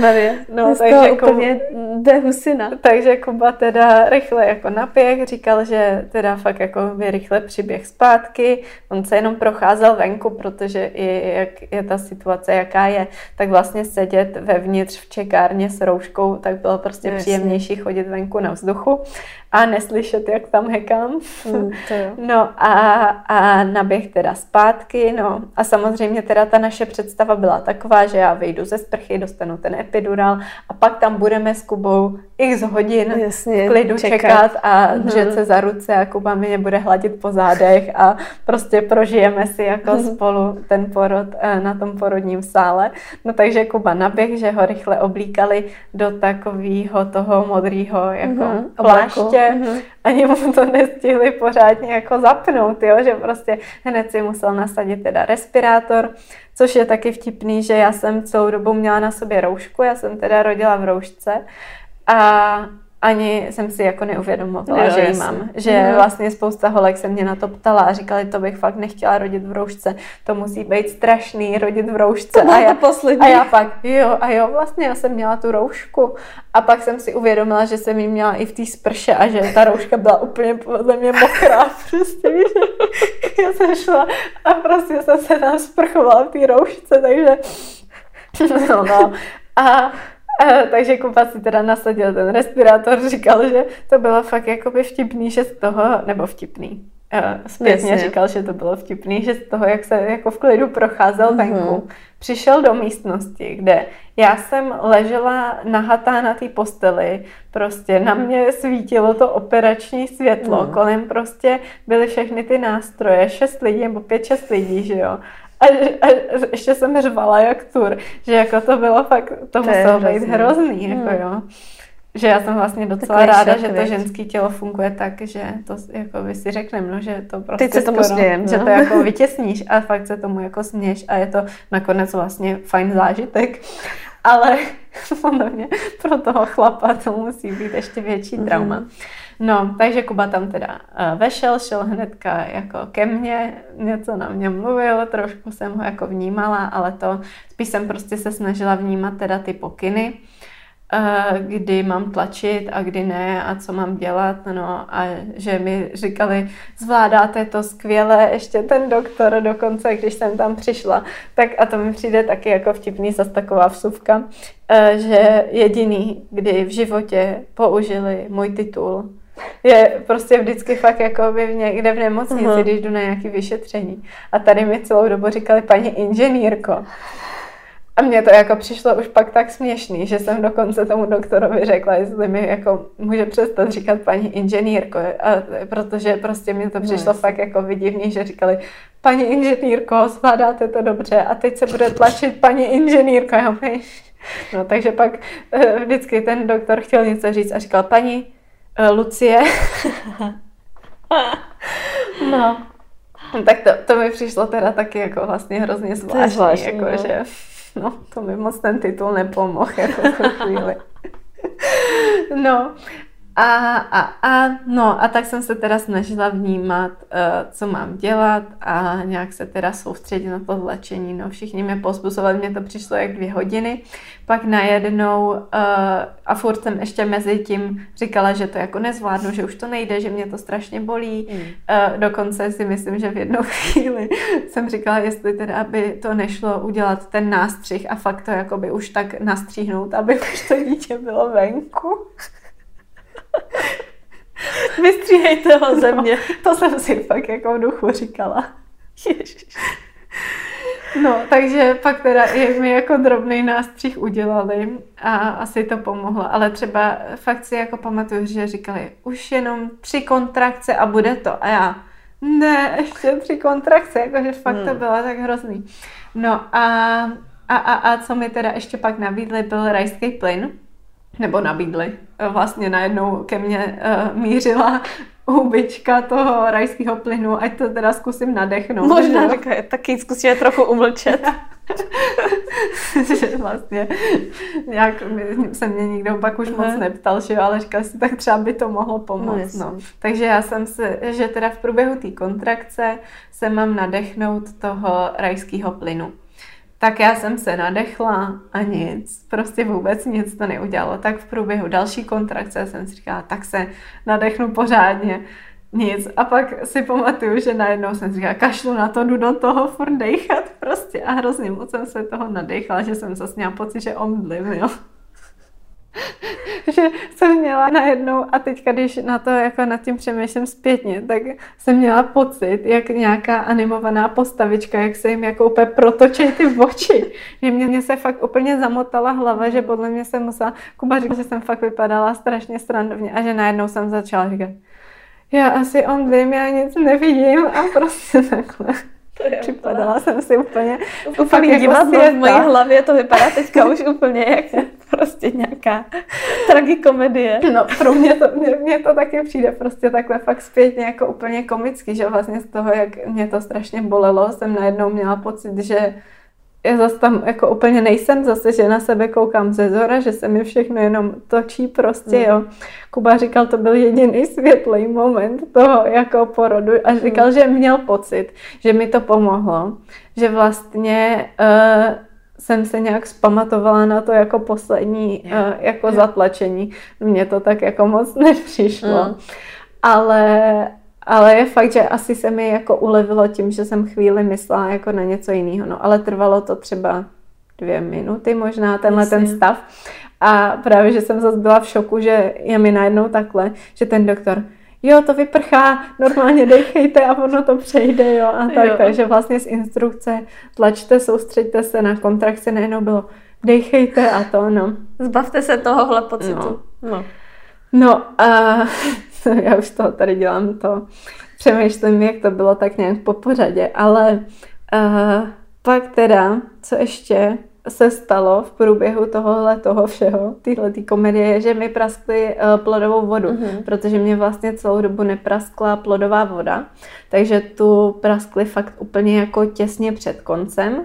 Marie, no, takže úplně jde husina. Takže Kuba teda rychle jako napěch, říkal, že teda fakt jako by rychle přiběh zpátky. On se jenom procházel venku, protože i jak je ta situace, jaká je, tak vlastně sedět vevnitř v čekárně s rouškou, tak bylo prostě Jasně. příjemnější chodit venku na vzduchu a neslyšet, jak tam hekám. Mm. No a, a naběh teda zpátky, no a samozřejmě teda ta naše představa byla taková, že já vyjdu ze sprchy, dostanu ten epidural a pak tam budeme s Kubou x hodin Jasně, v klidu čekat, čekat a mm. držet se za ruce a Kuba mě bude hladit po zádech a prostě prožijeme si jako mm. spolu ten porod eh, na tom porodním sále. No takže Kuba naběh, že ho rychle oblíkali do takového toho modrého jako mm. pláště mm-hmm. ani mu to nestihli pořádně jako zapnout, jo? že prostě hned si musel nasadit teda respirátor, což je taky vtipný, že já jsem celou dobu měla na sobě roušku, já jsem teda rodila v roušce a ani jsem si jako neuvědomovala, jo, že ji mám. Že no. vlastně spousta holek se mě na to ptala a říkali, to bych fakt nechtěla rodit v roušce. To musí být strašný rodit v roušce. To a, já, poslední. a já pak, jo, a jo, vlastně já jsem měla tu roušku. A pak jsem si uvědomila, že jsem ji měla i v té sprše a že ta rouška byla úplně podle mě mokrá. Prostě víš, já jsem šla a prostě jsem se tam sprchovala v té roušce, takže no, no. A takže Kuba si teda nasadil ten respirátor, říkal, že to bylo fakt jakoby vtipný, že z toho, nebo vtipný, uh, zpětně Jasně. říkal, že to bylo vtipný, že z toho, jak se jako v klidu procházel uh-huh. venku, přišel do místnosti, kde já jsem ležela nahatá na té posteli, prostě na mě svítilo to operační světlo, uh-huh. kolem prostě byly všechny ty nástroje, šest lidí nebo pět, šest lidí, že jo. A, a ještě jsem řvala jak tur, že jako to bylo fakt, to, to muselo být hrozný, jako hmm. jo. Že já jsem vlastně docela Takový ráda, šok, že to ženské tělo funguje tak, že to jako by si řekneme, no, že to prostě Teď se tomu skoro, smějem, že no. to jako vytěsníš a fakt se tomu jako směš a je to nakonec vlastně fajn zážitek. Ale podle mě pro toho chlapa to musí být ještě větší trauma. Mm-hmm. No, takže Kuba tam teda uh, vešel, šel hnedka jako ke mně, něco na mě mluvil, trošku jsem ho jako vnímala, ale to spíš jsem prostě se snažila vnímat teda ty pokyny, uh, kdy mám tlačit a kdy ne a co mám dělat, no a že mi říkali, zvládáte to skvěle, ještě ten doktor dokonce, když jsem tam přišla, tak a to mi přijde taky jako vtipný, zase taková vsuvka, uh, že jediný, kdy v životě použili můj titul, je prostě vždycky fakt jako by někde v nemocnici, uh-huh. když jdu na nějaké vyšetření. A tady mi celou dobu říkali paní inženýrko. A mně to jako přišlo už pak tak směšný, že jsem dokonce tomu doktorovi řekla, jestli mi jako může přestat říkat paní inženýrko, a, protože prostě mi to přišlo no, fakt jako vidivný, že říkali, paní inženýrko, zvládáte to dobře a teď se bude tlačit paní inženýrko. No takže pak eh, vždycky ten doktor chtěl něco říct a říkal, paní uh, Lucie. no. Tak to, to mi přišlo teda taky jako vlastně hrozně zvláštní, zvláštní jako, no. že no, to mi moc ten titul nepomohl jako chvíli. no, a, a, a, no, a tak jsem se teda snažila vnímat, uh, co mám dělat a nějak se teda soustředit na to zlečení. No, všichni mě pozbuzovali, mě to přišlo jak dvě hodiny. Pak najednou uh, a furt jsem ještě mezi tím říkala, že to jako nezvládnu, že už to nejde, že mě to strašně bolí. Mm. Uh, dokonce si myslím, že v jednu chvíli jsem říkala, jestli teda by to nešlo udělat ten nástřih a fakt to jakoby už tak nastříhnout, aby už to dítě bylo venku. Vystříhejte ho ze mě. No, to jsem si fakt jako v duchu říkala. Ježiš. No, takže pak teda i mi jako drobný nástřih udělali a asi to pomohlo. Ale třeba fakt si jako pamatuju, že říkali, už jenom tři kontrakce a bude to. A já, ne, ještě tři kontrakce, jakože fakt hmm. to bylo tak hrozný. No a, a, a, a co mi teda ještě pak nabídli, byl rajský plyn nebo nabídli. Vlastně najednou ke mně uh, mířila hubička toho rajského plynu, ať to teda zkusím nadechnout. Možná říká, taky zkusíme trochu umlčet. že vlastně nějak se mě nikdo pak už moc neptal, že jo, ale říkal si, tak třeba by to mohlo pomoct. No, no. Takže já jsem se, že teda v průběhu té kontrakce se mám nadechnout toho rajského plynu. Tak já jsem se nadechla a nic, prostě vůbec nic to neudělalo. Tak v průběhu další kontrakce jsem si říkala, tak se nadechnu pořádně, nic. A pak si pamatuju, že najednou jsem si říkala, kašlu na to, jdu do toho furt dechat prostě a hrozně moc jsem se toho nadechla, že jsem zase měla pocit, že omdlím, jo. že jsem měla najednou, a teďka, když na to jako nad tím přemýšlím zpětně, tak jsem měla pocit, jak nějaká animovaná postavička, jak se jim jako úplně protočí ty oči. Že mě, mě se fakt úplně zamotala hlava, že podle mě jsem musela, Kuba říkal, že jsem fakt vypadala strašně strandovně a že najednou jsem začala říkat, já asi omdlím, já nic nevidím a prostě takhle. Připadala jsem si úplně, úplně jako divadlo v mojí hlavě, to vypadá teďka už úplně jak prostě nějaká tragikomedie. No, pro mě to, mě, mě to taky přijde prostě takhle fakt zpětně jako úplně komicky, že vlastně z toho, jak mě to strašně bolelo, jsem najednou měla pocit, že já zase tam jako úplně nejsem zase, že na sebe koukám ze zora, že se mi všechno jenom točí prostě, mm. jo. Kuba říkal, to byl jediný světlý moment toho jako porodu a mm. říkal, mm. že měl pocit, že mi to pomohlo, že vlastně uh, jsem se nějak zpamatovala na to jako poslední uh, jako zatlačení. Mně to tak jako moc nepřišlo. Mm. Ale ale je fakt, že asi se mi jako ulevilo tím, že jsem chvíli myslela jako na něco jiného. No ale trvalo to třeba dvě minuty možná, tenhle Jasně. ten stav. A právě, že jsem zase byla v šoku, že je mi najednou takhle, že ten doktor, jo, to vyprchá, normálně dechejte a ono to přejde, jo, a tak. Jo. Takže vlastně z instrukce tlačte, soustřeďte se na kontrakci, najednou bylo dechejte a to, no. Zbavte se tohohle pocitu. No. no. No a já už toho tady dělám to, přemýšlím, jak to bylo tak nějak po pořadě, ale uh, pak teda, co ještě se stalo v průběhu tohohle toho všeho, tyhle tý komedie, že mi praskly uh, plodovou vodu, mm-hmm. protože mě vlastně celou dobu nepraskla plodová voda, takže tu praskly fakt úplně jako těsně před koncem.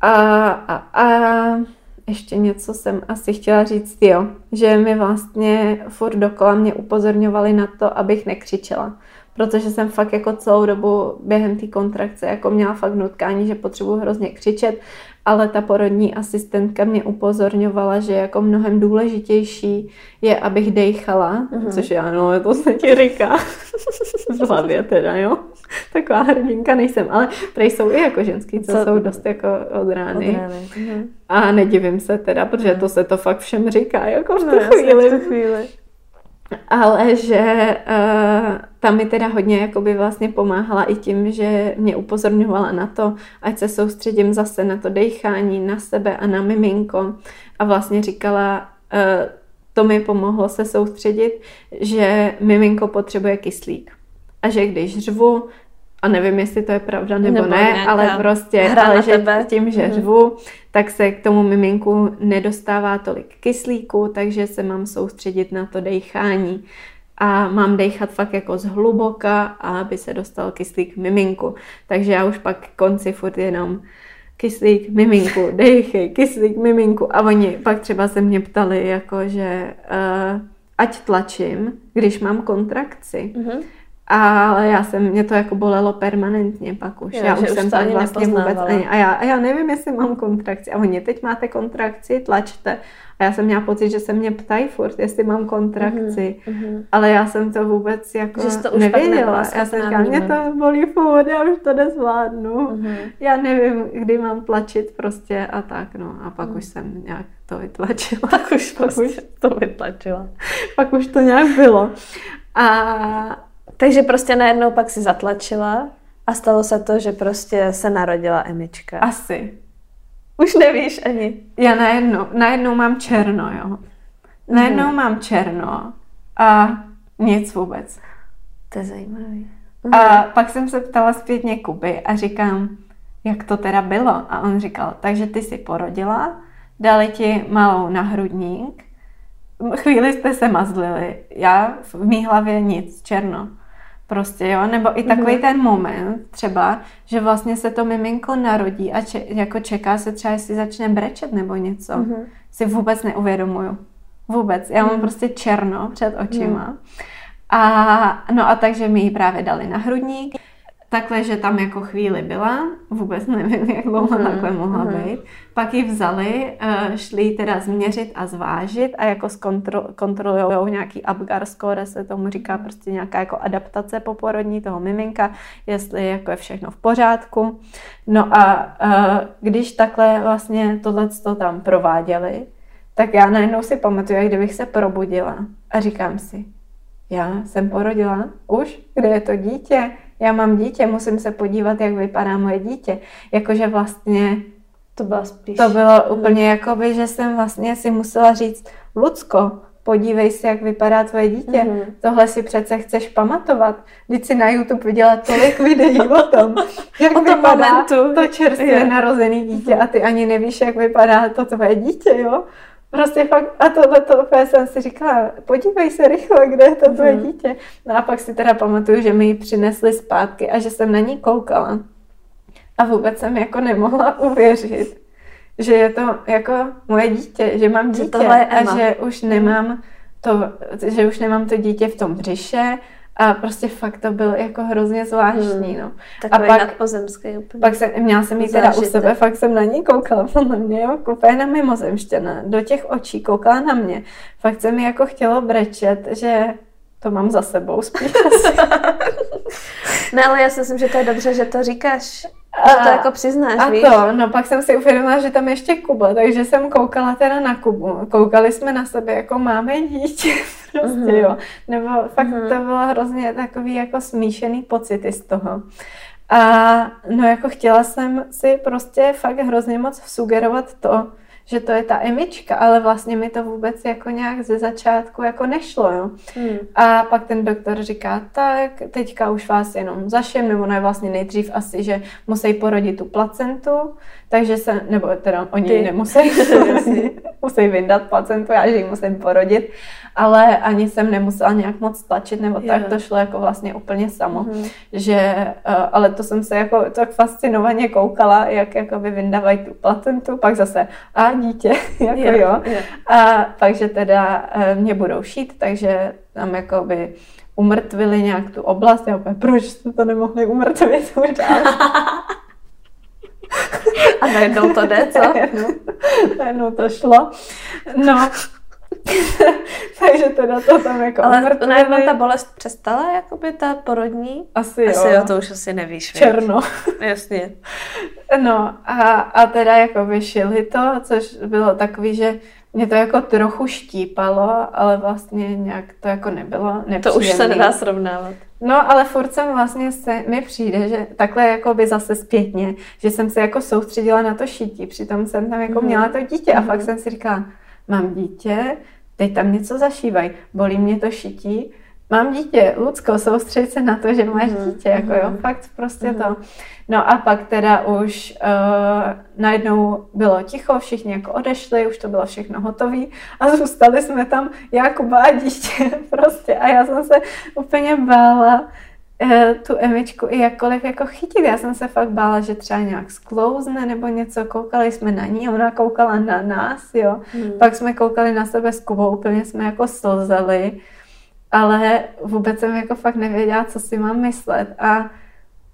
A, a, a ještě něco jsem asi chtěla říct, jo, že mi vlastně furt dokola mě upozorňovali na to, abych nekřičela. Protože jsem fakt jako celou dobu během té kontrakce jako měla fakt nutkání, že potřebuji hrozně křičet ale ta porodní asistentka mě upozorňovala, že jako mnohem důležitější je, abych dejchala, mm-hmm. což já, no, to se ti říká v hlavě teda, jo. Taková hrdinka nejsem, ale prej jsou i jako ženský, co, co? jsou dost jako od rány. Od rány. Mm-hmm. A nedivím se teda, protože to se to fakt všem říká, jako v tu no, chvíli. V tu chvíli. Ale že uh, tam mi teda hodně jakoby vlastně pomáhala i tím, že mě upozorňovala na to, ať se soustředím zase na to dechání, na sebe a na miminko. A vlastně říkala, uh, to mi pomohlo se soustředit, že miminko potřebuje kyslík. A že když řvu, a nevím, jestli to je pravda nebo, nebo ne, ale prostě, ale že tebe. tím, že mm. řvu, tak se k tomu miminku nedostává tolik kyslíku, takže se mám soustředit na to dechání. A mám dechat fakt jako zhluboka, aby se dostal kyslík miminku. Takže já už pak konci furt jenom kyslík miminku, dejchej, kyslík miminku. A oni pak třeba se mě ptali, jako že uh, ať tlačím, když mám kontrakci. Mm-hmm. Ale já jsem, mě to jako bolelo permanentně pak už. Jo, já už jsem tam vlastně vůbec ani. A já, a já nevím, jestli mám kontrakci. A oni, teď máte kontrakci, tlačte. A já jsem měla pocit, že se mě ptají furt, jestli mám kontrakci. Mm-hmm. Ale já jsem to vůbec jako že to už nevěděla. Já jsem říkala, mě to bolí furt, já už to nezvládnu. Mm-hmm. Já nevím, kdy mám tlačit prostě a tak. No. A pak mm. už jsem nějak to vytlačila. Pak už, pak prostě už to vytlačila. pak už to nějak bylo. A takže prostě najednou pak si zatlačila a stalo se to, že prostě se narodila Emička. Asi. Už nevíš ani. Já najednou, najednou mám černo, jo. Najednou mm. mám černo a nic vůbec. To je zajímavý. Mm. A pak jsem se ptala zpětně Kuby a říkám, jak to teda bylo. A on říkal, takže ty si porodila, dali ti malou na hrudník, chvíli jste se mazlili, já v mý hlavě nic, černo. Prostě, jo, nebo i takový mm-hmm. ten moment třeba, že vlastně se to miminko narodí a če, jako čeká se třeba, jestli začne brečet nebo něco. Mm-hmm. Si vůbec neuvědomuju. Vůbec. Já mám mm. prostě černo před očima. Mm. A no a takže mi ji právě dali na hrudník takhle, že tam jako chvíli byla, vůbec nevím, jak dlouho mm, takhle mohla mm. být. Pak ji vzali, eh, šli teda změřit a zvážit a jako zkontro, kontrolují nějaký Apgar score, se tomu říká prostě nějaká jako adaptace poporodní toho miminka, jestli jako je všechno v pořádku. No a eh, když takhle vlastně tohle tam prováděli, tak já najednou si pamatuju, jak kdybych se probudila a říkám si, já jsem porodila už, kde je to dítě? Já mám dítě, musím se podívat, jak vypadá moje dítě. Jakože vlastně to bylo spíš. To bylo úplně jako by, že jsem vlastně si musela říct, Lucko, podívej si, jak vypadá tvoje dítě. Mm-hmm. Tohle si přece chceš pamatovat. Když si na YouTube viděla tolik videí o tom, jak o tom vypadá momentu. to čerstvě je. narozený dítě a ty ani nevíš, jak vypadá to tvoje dítě, jo? Prostě fakt, a tohle to úplně jsem si říkala, podívej se rychle, kde je to tvoje mm. dítě. No a pak si teda pamatuju, že mi ji přinesli zpátky a že jsem na ní koukala. A vůbec jsem jako nemohla uvěřit, že je to jako moje dítě, že mám dítě že a že už nemám to, že už nemám to dítě v tom břiše, a prostě fakt to bylo jako hrozně zvláštní, hmm. no. Takový a pak, nadpozemský úplně. Pak jsem, měla jsem ji teda u sebe, fakt jsem na ní koukala, podle mě, jo, úplně na mimozemštěna, do těch očí koukala na mě. Fakt se mi jako chtělo brečet, že to mám za sebou spíš. ne, ale já si myslím, že to je dobře, že to říkáš. A, že to jako přiznáš, A víš? to, no pak jsem si uvědomila, že tam ještě Kuba, takže jsem koukala teda na Kubu. Koukali jsme na sebe, jako máme dítě, prostě uh-huh. jo. Nebo fakt uh-huh. to bylo hrozně takový jako smíšený pocity z toho. A no jako chtěla jsem si prostě fakt hrozně moc sugerovat to, že to je ta emička, ale vlastně mi to vůbec jako nějak ze začátku jako nešlo, jo. Hmm. A pak ten doktor říká, tak teďka už vás jenom zašem, nebo ne vlastně nejdřív asi, že musí porodit tu placentu, takže se, nebo teda oni Ty. nemusí, musí vyndat placentu, já že ji musím porodit, ale ani jsem nemusela nějak moc tlačit, nebo tak to šlo jako vlastně úplně samo, mm-hmm. že, uh, ale to jsem se jako tak fascinovaně koukala, jak jako by vyndávají tu placentu, pak zase a dítě, jako jo, jo. jo. A pak, že teda uh, mě budou šít, takže tam jako by umrtvili nějak tu oblast, já úplně, proč jste to nemohli umrtvit už dál? A najednou to jde, co? Najednou, najednou to šlo. No, Takže teda to tam jako Ale umrtvili. najednou ta bolest přestala, jakoby ta porodní? Asi, asi jo. jo. to už asi nevíš. Černo. Jasně. No a, a teda jako vyšili to, což bylo takový, že mě to jako trochu štípalo, ale vlastně nějak to jako nebylo nepříjemný. To už se nedá srovnávat. No, ale furt jsem vlastně se, mi přijde, že takhle jako by zase zpětně, že jsem se jako soustředila na to šití, přitom jsem tam jako mm. měla to dítě a mm. fakt jsem si říkala, mám dítě, teď tam něco zašívají, bolí mě to šití, mám dítě, Lucko, soustředit se na to, že máš mm. dítě, jako jo, mhm. fakt prostě mm. to. No a pak teda už uh, najednou bylo ticho, všichni jako odešli, už to bylo všechno hotové a zůstali jsme tam Jakuba a dítě prostě a já jsem se úplně bála uh, tu Emičku i jakkoliv jako chytit. Já jsem se fakt bála, že třeba nějak sklouzne nebo něco, koukali jsme na ní, ona koukala na nás, jo. Hmm. Pak jsme koukali na sebe s Kubou, úplně jsme jako slzeli, ale vůbec jsem jako fakt nevěděla, co si mám myslet a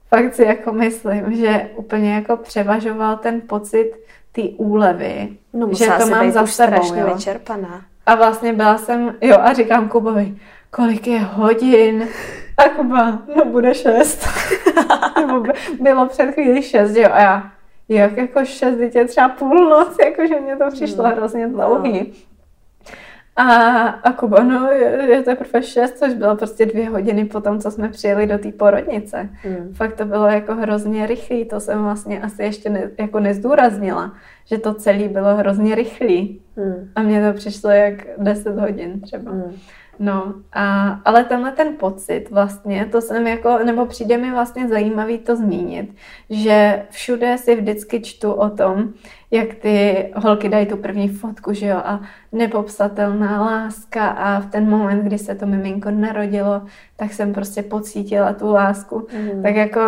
fakt si jako myslím, že úplně jako převažoval ten pocit té úlevy, no, že to mám za sebou, jo. vyčerpaná. A vlastně byla jsem, jo a říkám Kubovi, kolik je hodin? A Kuba, no bude šest. Nebo bylo před chvíli šest, jo. A já, jak jako šest, dítě třeba půlnoc, jakože mě to přišlo hmm. hrozně dlouhý. A, a Kuba, no je, je teprve šest, což bylo prostě dvě hodiny po tom, co jsme přijeli do té porodnice. Mm. Fakt to bylo jako hrozně rychlý, to jsem vlastně asi ještě ne, jako nezdůraznila, že to celé bylo hrozně rychlý. Mm. A mně to přišlo jak 10 hodin třeba. Mm. No, a, ale tenhle ten pocit vlastně, to jsem jako, nebo přijde mi vlastně zajímavý to zmínit, že všude si vždycky čtu o tom, jak ty holky dají tu první fotku, že jo, a nepopsatelná láska a v ten moment, kdy se to miminko narodilo, tak jsem prostě pocítila tu lásku. Mm. Tak jako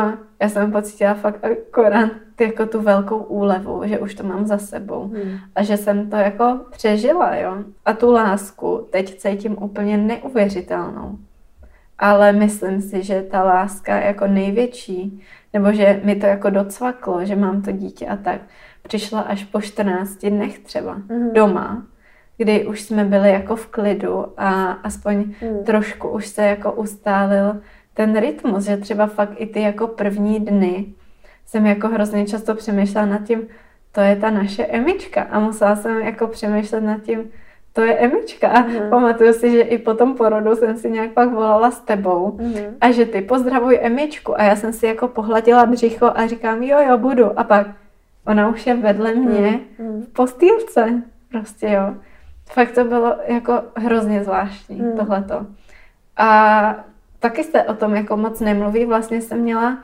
já jsem pocítila fakt akorát jako tu velkou úlevu, že už to mám za sebou mm. a že jsem to jako přežila, jo. A tu lásku teď cítím úplně neuvěřitelnou. Ale myslím si, že ta láska jako největší, nebo že mi to jako docvaklo, že mám to dítě a tak, přišla až po 14 dnech třeba mm. doma, kdy už jsme byli jako v klidu a aspoň mm. trošku už se jako ustálil ten rytmus, že třeba fakt i ty jako první dny jsem jako hrozně často přemýšlela nad tím, to je ta naše Emička a musela jsem jako přemýšlet nad tím, to je Emička. A mm. pamatuju si, že i po tom porodu jsem si nějak pak volala s tebou mm. a že ty pozdravuj Emičku a já jsem si jako pohladila břicho a říkám, jo, jo, budu. A pak ona už je vedle mě mm. v postýlce. Prostě jo. Fakt to bylo jako hrozně zvláštní mm. tohleto. A taky jste o tom jako moc nemluví. Vlastně jsem měla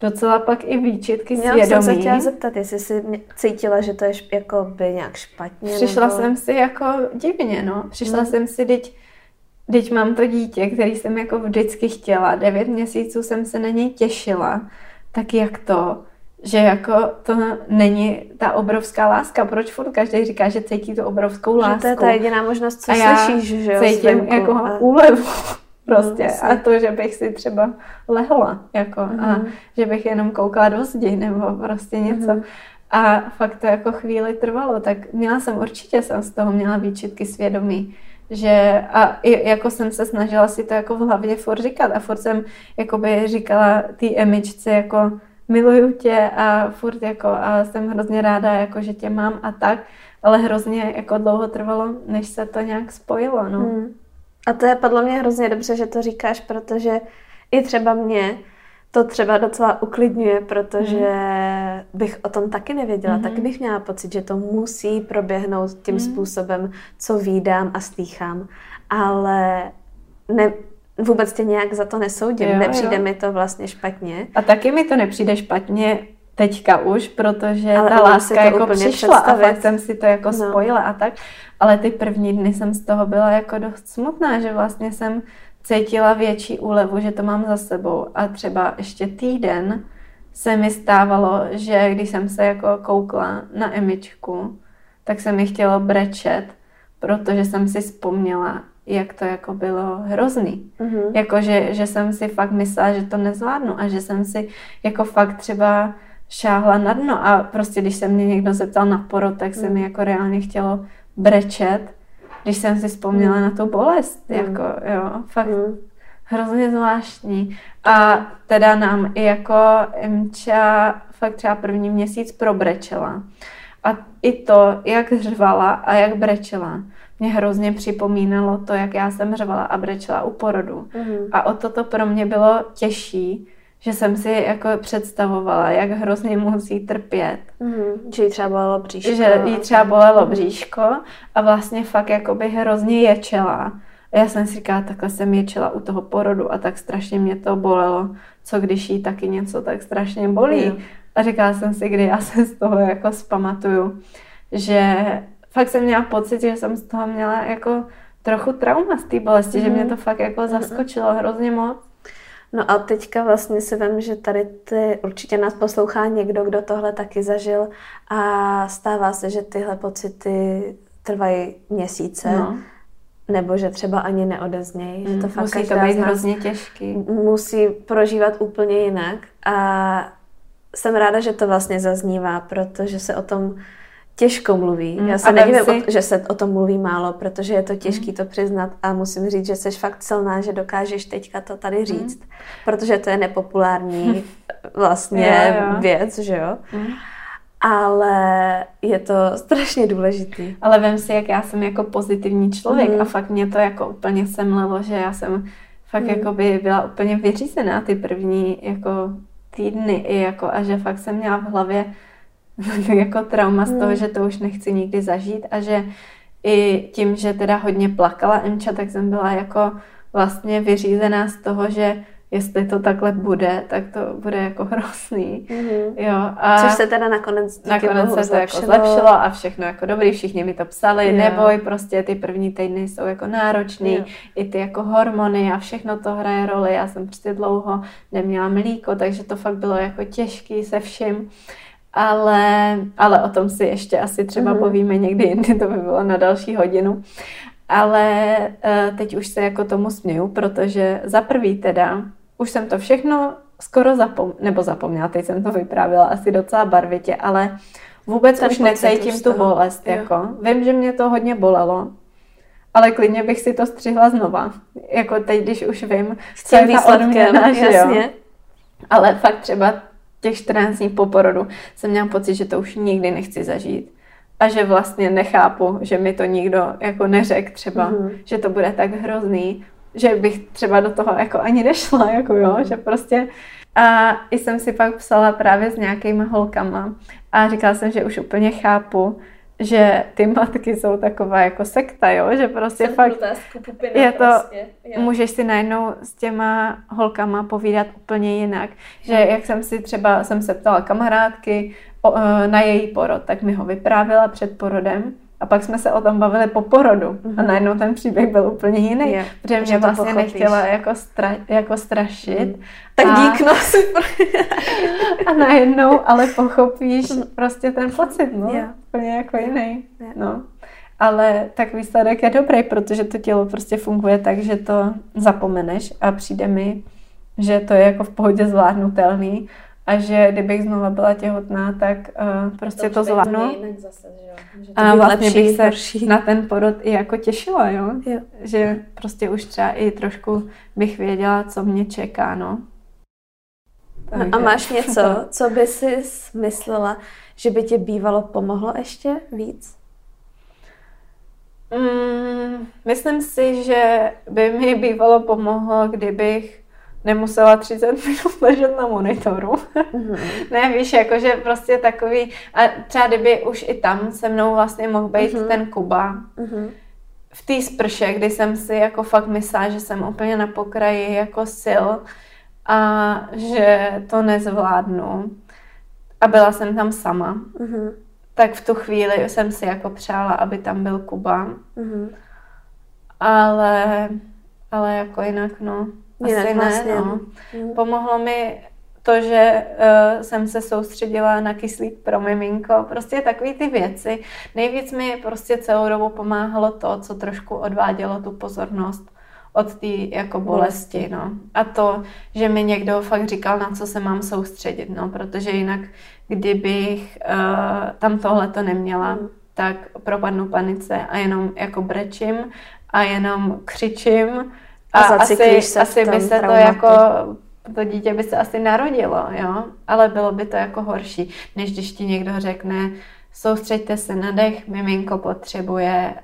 docela pak i výčitky Měla svědomí. jsem se chtěla zeptat, jestli jsi cítila, že to je jako by nějak špatně. Přišla nebo... jsem si jako divně, no. Přišla hmm. jsem si, teď, teď mám to dítě, který jsem jako vždycky chtěla. Devět měsíců jsem se na něj těšila. Tak jak to? Že jako to není ta obrovská láska. Proč furt každý říká, že cítí tu obrovskou lásku? Že to je ta jediná možnost, co a já slyšíš, že jo, cítím jako a... úlevu prostě. No, a to, že bych si třeba lehla, jako, mm-hmm. a mhm. že bych jenom koukala do zdi, nebo prostě něco. Mm-hmm. A fakt to jako chvíli trvalo, tak měla jsem určitě, jsem z toho měla výčitky svědomí, že a i, jako jsem se snažila si to jako v hlavě furt říkat a furt jsem jakoby říkala té emičce jako miluju tě a furt jako a jsem hrozně ráda, jako že tě mám a tak, ale hrozně jako dlouho trvalo, než se to nějak spojilo, no. Hmm. A to je podle mě hrozně dobře, že to říkáš, protože i třeba mě to třeba docela uklidňuje, protože mm. bych o tom taky nevěděla. Mm. Taky bych měla pocit, že to musí proběhnout tím mm. způsobem, co výdám a stýchám. Ale ne, vůbec tě nějak za to nesoudím. Jo, Nepřijde jo. mi to vlastně špatně. A taky mi to nepřijde špatně teďka už, protože ale ta láska jako přišla představit. a fakt jsem si to jako no. spojila a tak. Ale ty první dny jsem z toho byla jako dost smutná, že vlastně jsem cítila větší úlevu, že to mám za sebou. A třeba ještě týden se mi stávalo, že když jsem se jako koukla na Emičku, tak se mi chtělo brečet, protože jsem si vzpomněla, jak to jako bylo hrozný. Mm-hmm. Jako, že, že jsem si fakt myslela, že to nezvládnu a že jsem si jako fakt třeba šáhla na dno a prostě když se mě někdo zeptal na porod, tak se mm. mi jako reálně chtělo brečet, když jsem si vzpomněla mm. na tu bolest, mm. jako jo, fakt mm. hrozně zvláštní. A teda nám i jako Emča fakt třeba první měsíc probrečela. A i to, jak řvala a jak brečela, mě hrozně připomínalo to, jak já jsem řvala a brečela u porodu. Mm-hmm. A o toto pro mě bylo těžší, že jsem si jako představovala, jak hrozně musí trpět. Mm-hmm. Že jí třeba bolelo bříško. Že jí třeba bolelo bříško a vlastně fakt jako by hrozně ječela. A já jsem si říkala, takhle jsem ječela u toho porodu a tak strašně mě to bolelo. Co když jí taky něco tak strašně bolí. Mm. A říkala jsem si, kdy já se z toho jako zpamatuju, že fakt jsem měla pocit, že jsem z toho měla jako trochu trauma z té bolesti, mm. že mě mhm. to fakt jako mhm. zaskočilo hrozně moc. No a teďka vlastně si vím, že tady ty, určitě nás poslouchá někdo, kdo tohle taky zažil a stává se, že tyhle pocity trvají měsíce. No. Nebo že třeba ani neodeznějí. Mm, že to fakt musí to být hrozně těžký. Musí prožívat úplně jinak. A jsem ráda, že to vlastně zaznívá, protože se o tom těžko mluví. Mm, Já se nedivím, si... že se o tom mluví málo, protože je to těžké mm. to přiznat a musím říct, že jsi fakt silná, že dokážeš teďka to tady mm. říct, mm. protože to je nepopulární vlastně jo, jo. věc, že jo? Mm. Ale je to strašně důležitý. Ale vím si, jak já jsem jako pozitivní člověk mm. a fakt mě to jako úplně semlelo, že já jsem fakt mm. jako by byla úplně vyřízená ty první jako týdny i jako a že fakt jsem měla v hlavě jako trauma z toho, hmm. že to už nechci nikdy zažít a že i tím, že teda hodně plakala Emča, tak jsem byla jako vlastně vyřízená z toho, že jestli to takhle bude, tak to bude jako hrozný. Mm-hmm. Jo, a Což se teda nakonec Nakonec se to jako zlepšilo a všechno jako dobrý, všichni mi to psali, jo. neboj, prostě ty první týdny jsou jako náročný, jo. i ty jako hormony a všechno to hraje roli. Já jsem prostě dlouho neměla mlíko, takže to fakt bylo jako těžký se vším ale, ale o tom si ještě asi třeba mm-hmm. povíme někdy jindy, to by bylo na další hodinu. Ale uh, teď už se jako tomu směju, protože za prvý teda, už jsem to všechno skoro zapomněla, nebo zapomněla, teď jsem to vyprávila asi docela barvitě, ale vůbec Ten už necítím tu bolest. Jako. Vím, že mě to hodně bolelo, ale klidně bych si to střihla znova. Jako teď, když už vím, co je ta odměna, jasně. Jo. Ale fakt třeba těch 14 dní po porodu jsem měla pocit, že to už nikdy nechci zažít. A že vlastně nechápu, že mi to nikdo jako neřekl třeba, mm-hmm. že to bude tak hrozný, že bych třeba do toho jako ani nešla, jako jo, že prostě a jsem si pak psala právě s nějakýma holkama a říkala jsem, že už úplně chápu, že ty matky jsou taková jako sekta, jo? že prostě Jsem fakt je to, prostě, můžeš si najednou s těma holkama povídat úplně jinak, že jak jsem si třeba, jsem se ptala kamarádky o, e, na její porod, tak mi ho vyprávěla před porodem a pak jsme se o tom bavili po porodu mm-hmm. a mhm. najednou ten příběh byl úplně jiný, je, protože mě vlastně pochopíš. nechtěla jako, stra, jako strašit. Mm. Tak a, dík, no super. a najednou ale pochopíš mhm. prostě ten pocit, no. Úplně jako jiný. No. Ale tak výsledek je dobrý, protože to tělo prostě funguje tak, že to zapomeneš a přijde mi, že to je jako v pohodě zvládnutelný a že kdybych znova byla těhotná, tak uh, prostě to, to zvládnu. Zase, že a vlastně lepší, bych se horší. na ten porod i jako těšila, jo? jo? Že prostě už třeba i trošku bych věděla, co mě čeká, no. Takže... A máš něco, co by si myslela, že by tě bývalo pomohlo ještě víc? Mm, myslím si, že by mi bývalo pomohlo, kdybych nemusela 30 minut ležet na monitoru. Mm-hmm. ne, víš, jakože prostě takový, a třeba kdyby už i tam se mnou vlastně mohl být mm-hmm. ten Kuba, mm-hmm. v té sprše, kdy jsem si jako fakt myslela, že jsem úplně na pokraji jako sil a že to nezvládnu. A byla jsem tam sama. Mm-hmm. Tak v tu chvíli jsem si jako přála, aby tam byl Kuba. Mm-hmm. Ale, ale jako jinak, no. Asi vlastně. ne, no. Mm. Pomohlo mi to, že uh, jsem se soustředila na kyslík pro miminko, prostě takové ty věci. Nejvíc mi prostě celou dobu pomáhalo to, co trošku odvádělo tu pozornost od té jako bolesti, no. A to, že mi někdo fakt říkal, na co se mám soustředit, no, protože jinak, kdybych uh, tam tohle to neměla, mm. tak propadnu panice a jenom jako brečím a jenom křičím a, a asi, se asi by se traumatu. to jako to dítě by se asi narodilo, jo, ale bylo by to jako horší, než když ti někdo řekne, soustřeďte se na dech, miminko potřebuje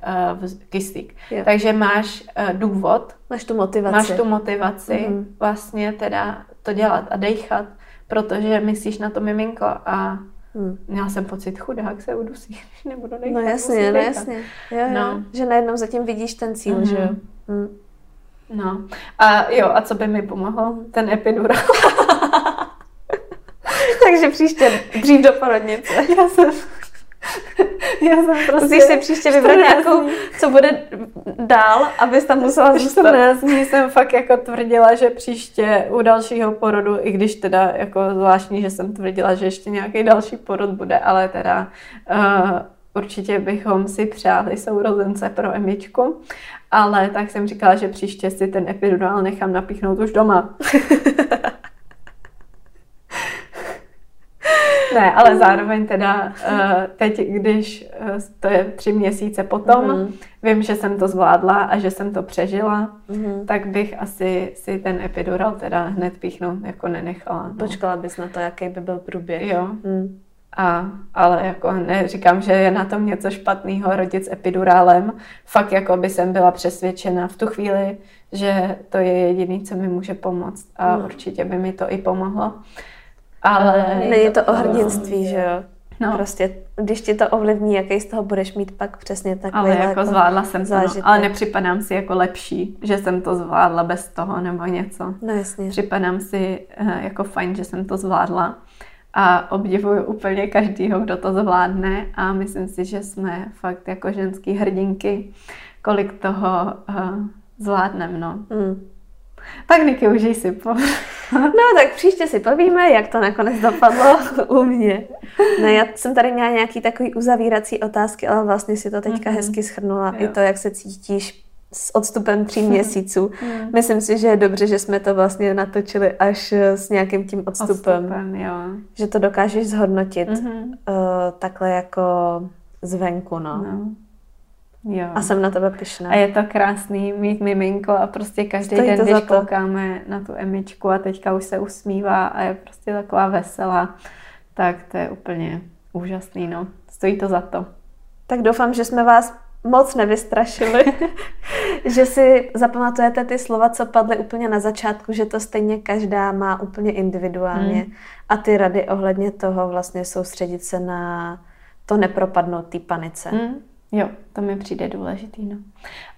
uh, kyslík. Jo. Takže máš uh, důvod, Máš tu motivaci. máš tu motivaci Mhm. vlastně teda to dělat a dechat, protože myslíš na to miminko a Hmm. měla jsem pocit chudák se udusí, když nebudu dechat. No jasně, no jasně. Jo, jo. No. Že najednou zatím vidíš ten cíl, Mhm. že jo. Hmm. No. A jo, a co by mi pomohlo? Ten epidural. Takže příště dřív do porodnice. já jsem... Já jsem prostě... Musíš si příště vybrat 14 nějakou, co bude dál, abys tam musela zůstat. 14 dní jsem fakt jako tvrdila, že příště u dalšího porodu, i když teda jako zvláštní, že jsem tvrdila, že ještě nějaký další porod bude, ale teda uh, určitě bychom si přáli sourozence pro Emičku, ale tak jsem říkala, že příště si ten epidural nechám napíchnout už doma. Ne, ale zároveň teda uh, teď, když uh, to je tři měsíce potom, Mhm. vím, že jsem to zvládla a že jsem to přežila, Mhm. tak bych asi si ten epidural teda hned píchnout jako nenechala. No. Počkala bys na to, jaký by byl průběh. Jo, Hmm. a, ale jako neříkám, že je na tom něco špatného rodit s epidurálem. Fakt jako by jsem byla přesvědčena v tu chvíli, že to je jediný, co mi může pomoct a No. určitě by mi to i pomohlo. Ale Není to o hrdinství, že jo. No. Prostě, když ti to ovlivní, jaký z toho budeš mít pak přesně takový Ale jako zvládla jsem to, no. zážitek. ale nepřipadám si jako lepší, že jsem to zvládla bez toho nebo něco. No jasně. Připadám si eh, jako fajn, že jsem to zvládla a obdivuju úplně každýho, kdo to zvládne a myslím si, že jsme fakt jako ženský hrdinky, kolik toho uh, zvládneme, no. Hmm. Tak Niky, užij si po. No tak příště si povíme, jak to nakonec dopadlo u mě. Ne, já jsem tady měla nějaký takový uzavírací otázky, ale vlastně si to teďka Mhm. hezky schrnula. I Jo. to, jak se cítíš s odstupem tří měsíců. Mm. Myslím si, že je dobře, že jsme to vlastně natočili až eh, s nějakým tím odstupem. Odstupem, jo. Že to dokážeš zhodnotit Mhm. uh, takhle jako zvenku, no. No. Jo. A jsem na tebe pyšná. A je to krásný mít miminko a prostě každý Stojí den, když to. koukáme na tu Emičku a teďka už se usmívá a je prostě taková veselá, tak to je úplně úžasný, no. Stojí to za to. Tak doufám, že jsme vás moc nevystrašili, že si zapamatujete ty slova, co padly úplně na začátku, že to stejně každá má úplně individuálně Hmm. a ty rady ohledně toho vlastně soustředit se na to nepropadnout té panice. Mm, jo, to mi přijde důležitý, no.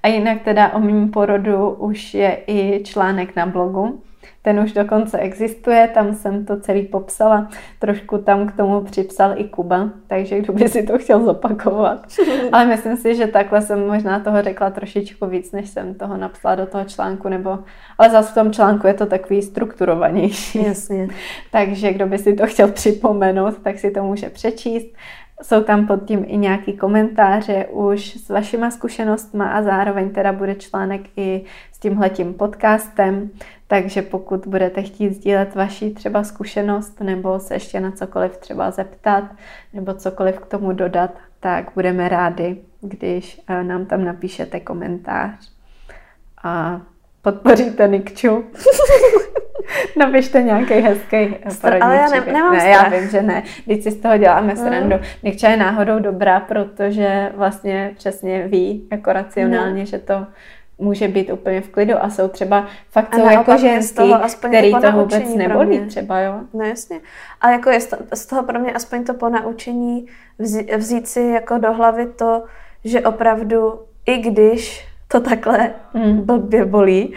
A jinak teda o mým porodu už je i článek na blogu. Ten už dokonce existuje, tam jsem to celý popsala. Trošku tam k tomu připsal i Kuba, takže kdo by si to chtěl zopakovat. Ale myslím si, že takhle jsem možná toho řekla trošičku víc, než jsem toho napsala do toho článku, nebo... Ale zase v tom článku je to takový strukturovanější. Jasně. Takže kdo by si to chtěl připomenout, tak si to může přečíst. Jsou tam pod tím i nějaký komentáře už s vašima zkušenostma a zároveň teda bude článek i s tímhletím podcastem, takže pokud budete chtít sdílet vaši třeba zkušenost nebo se ještě na cokoliv třeba zeptat nebo cokoliv k tomu dodat, tak budeme rádi, když eh, nám tam napíšete komentář a podpoříte Nikču. Napište nějaký hezký Stra- ale já ne- nemám ne, já strach. vím, že ne. Teď si z toho děláme Mm. srandu. Nikča je náhodou dobrá, protože vlastně přesně ví jako racionálně, No. že to může být úplně v klidu a jsou třeba fakt jsou jako ženský, toho aspoň který to to vůbec nebolí třeba, jo. No jasně. A jako je z to- z toho pro mě aspoň to ponaučení vzít, vzít si jako do hlavy to, že opravdu, i když to takhle Mm. blbě bolí,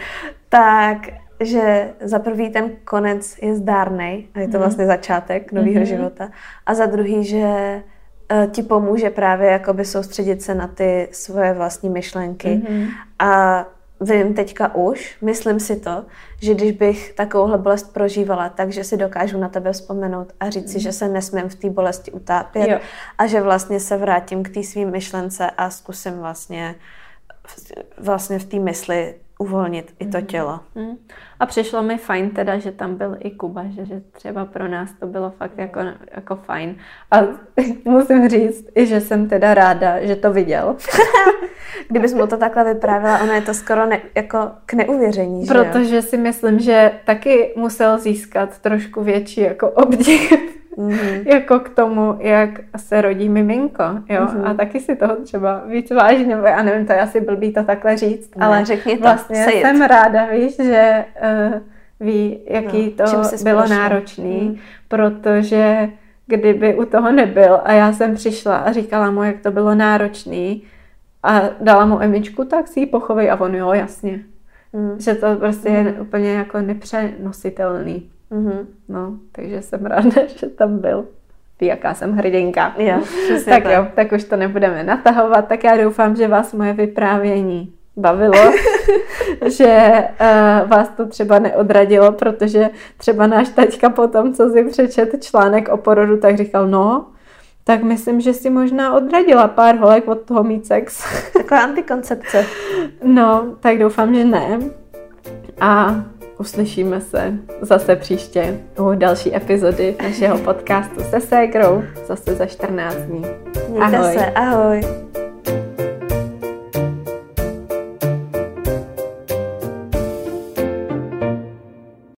tak že za prvý ten konec je zdárnej a je to Mhm. vlastně začátek nového Mhm. života a za druhý, že eh, ti pomůže právě jakoby soustředit se na ty svoje vlastní myšlenky Mhm. a vím teďka už, myslím si to, že když bych takovouhle bolest prožívala, takže si dokážu na tebe vzpomenout a říct si, že se nesmím v té bolesti utápět Jo. a že vlastně se vrátím k té svým myšlence a zkusím vlastně, vlastně v té mysli uvolnit i to tělo. Mm. A přišlo mi fajn teda, že tam byl i Kuba, že, že třeba pro nás to bylo fakt jako, jako fajn. A musím říct, i že jsem teda ráda, že to viděl. Kdybys mu to takhle vyprávěla, ono je to skoro ne, jako k neuvěření, že jo? Protože si myslím, že taky musel získat trošku větší jako obdiv mm-hmm. jako k tomu, jak se rodí miminko, jo, mm-hmm. a taky si toho třeba víc váží, nebo já nevím, to je asi blbý to takhle říct, ne, ale řekni to, vlastně sejít. jsem ráda, víš, že uh, ví, jaký no, to bylo náročný, mm. protože kdyby u toho nebyl a já jsem přišla a říkala mu, jak to bylo náročný a dala mu emičku, tak si ji pochovej a on jo, jasně. Mm. Že to prostě mm. je mhm. úplně jako nepřenositelný. Mm-hmm. No, takže jsem ráda, že tam byl. Ví, jaká jsem hrdinka. Jo, tak, tak jo, tak už to nebudeme natahovat, tak já doufám, že vás moje vyprávění bavilo, že uh, vás to třeba neodradilo, protože třeba náš taťka potom, co si přečet článek o porodu, tak říkal, no, tak myslím, že si možná odradila pár holek od toho mít sex. Taková antikoncepce. No, tak doufám, že ne. A uslyšíme se zase příště u další epizody našeho podcastu se Ségrou zase za 14 dní. Mějte ahoj. se, ahoj.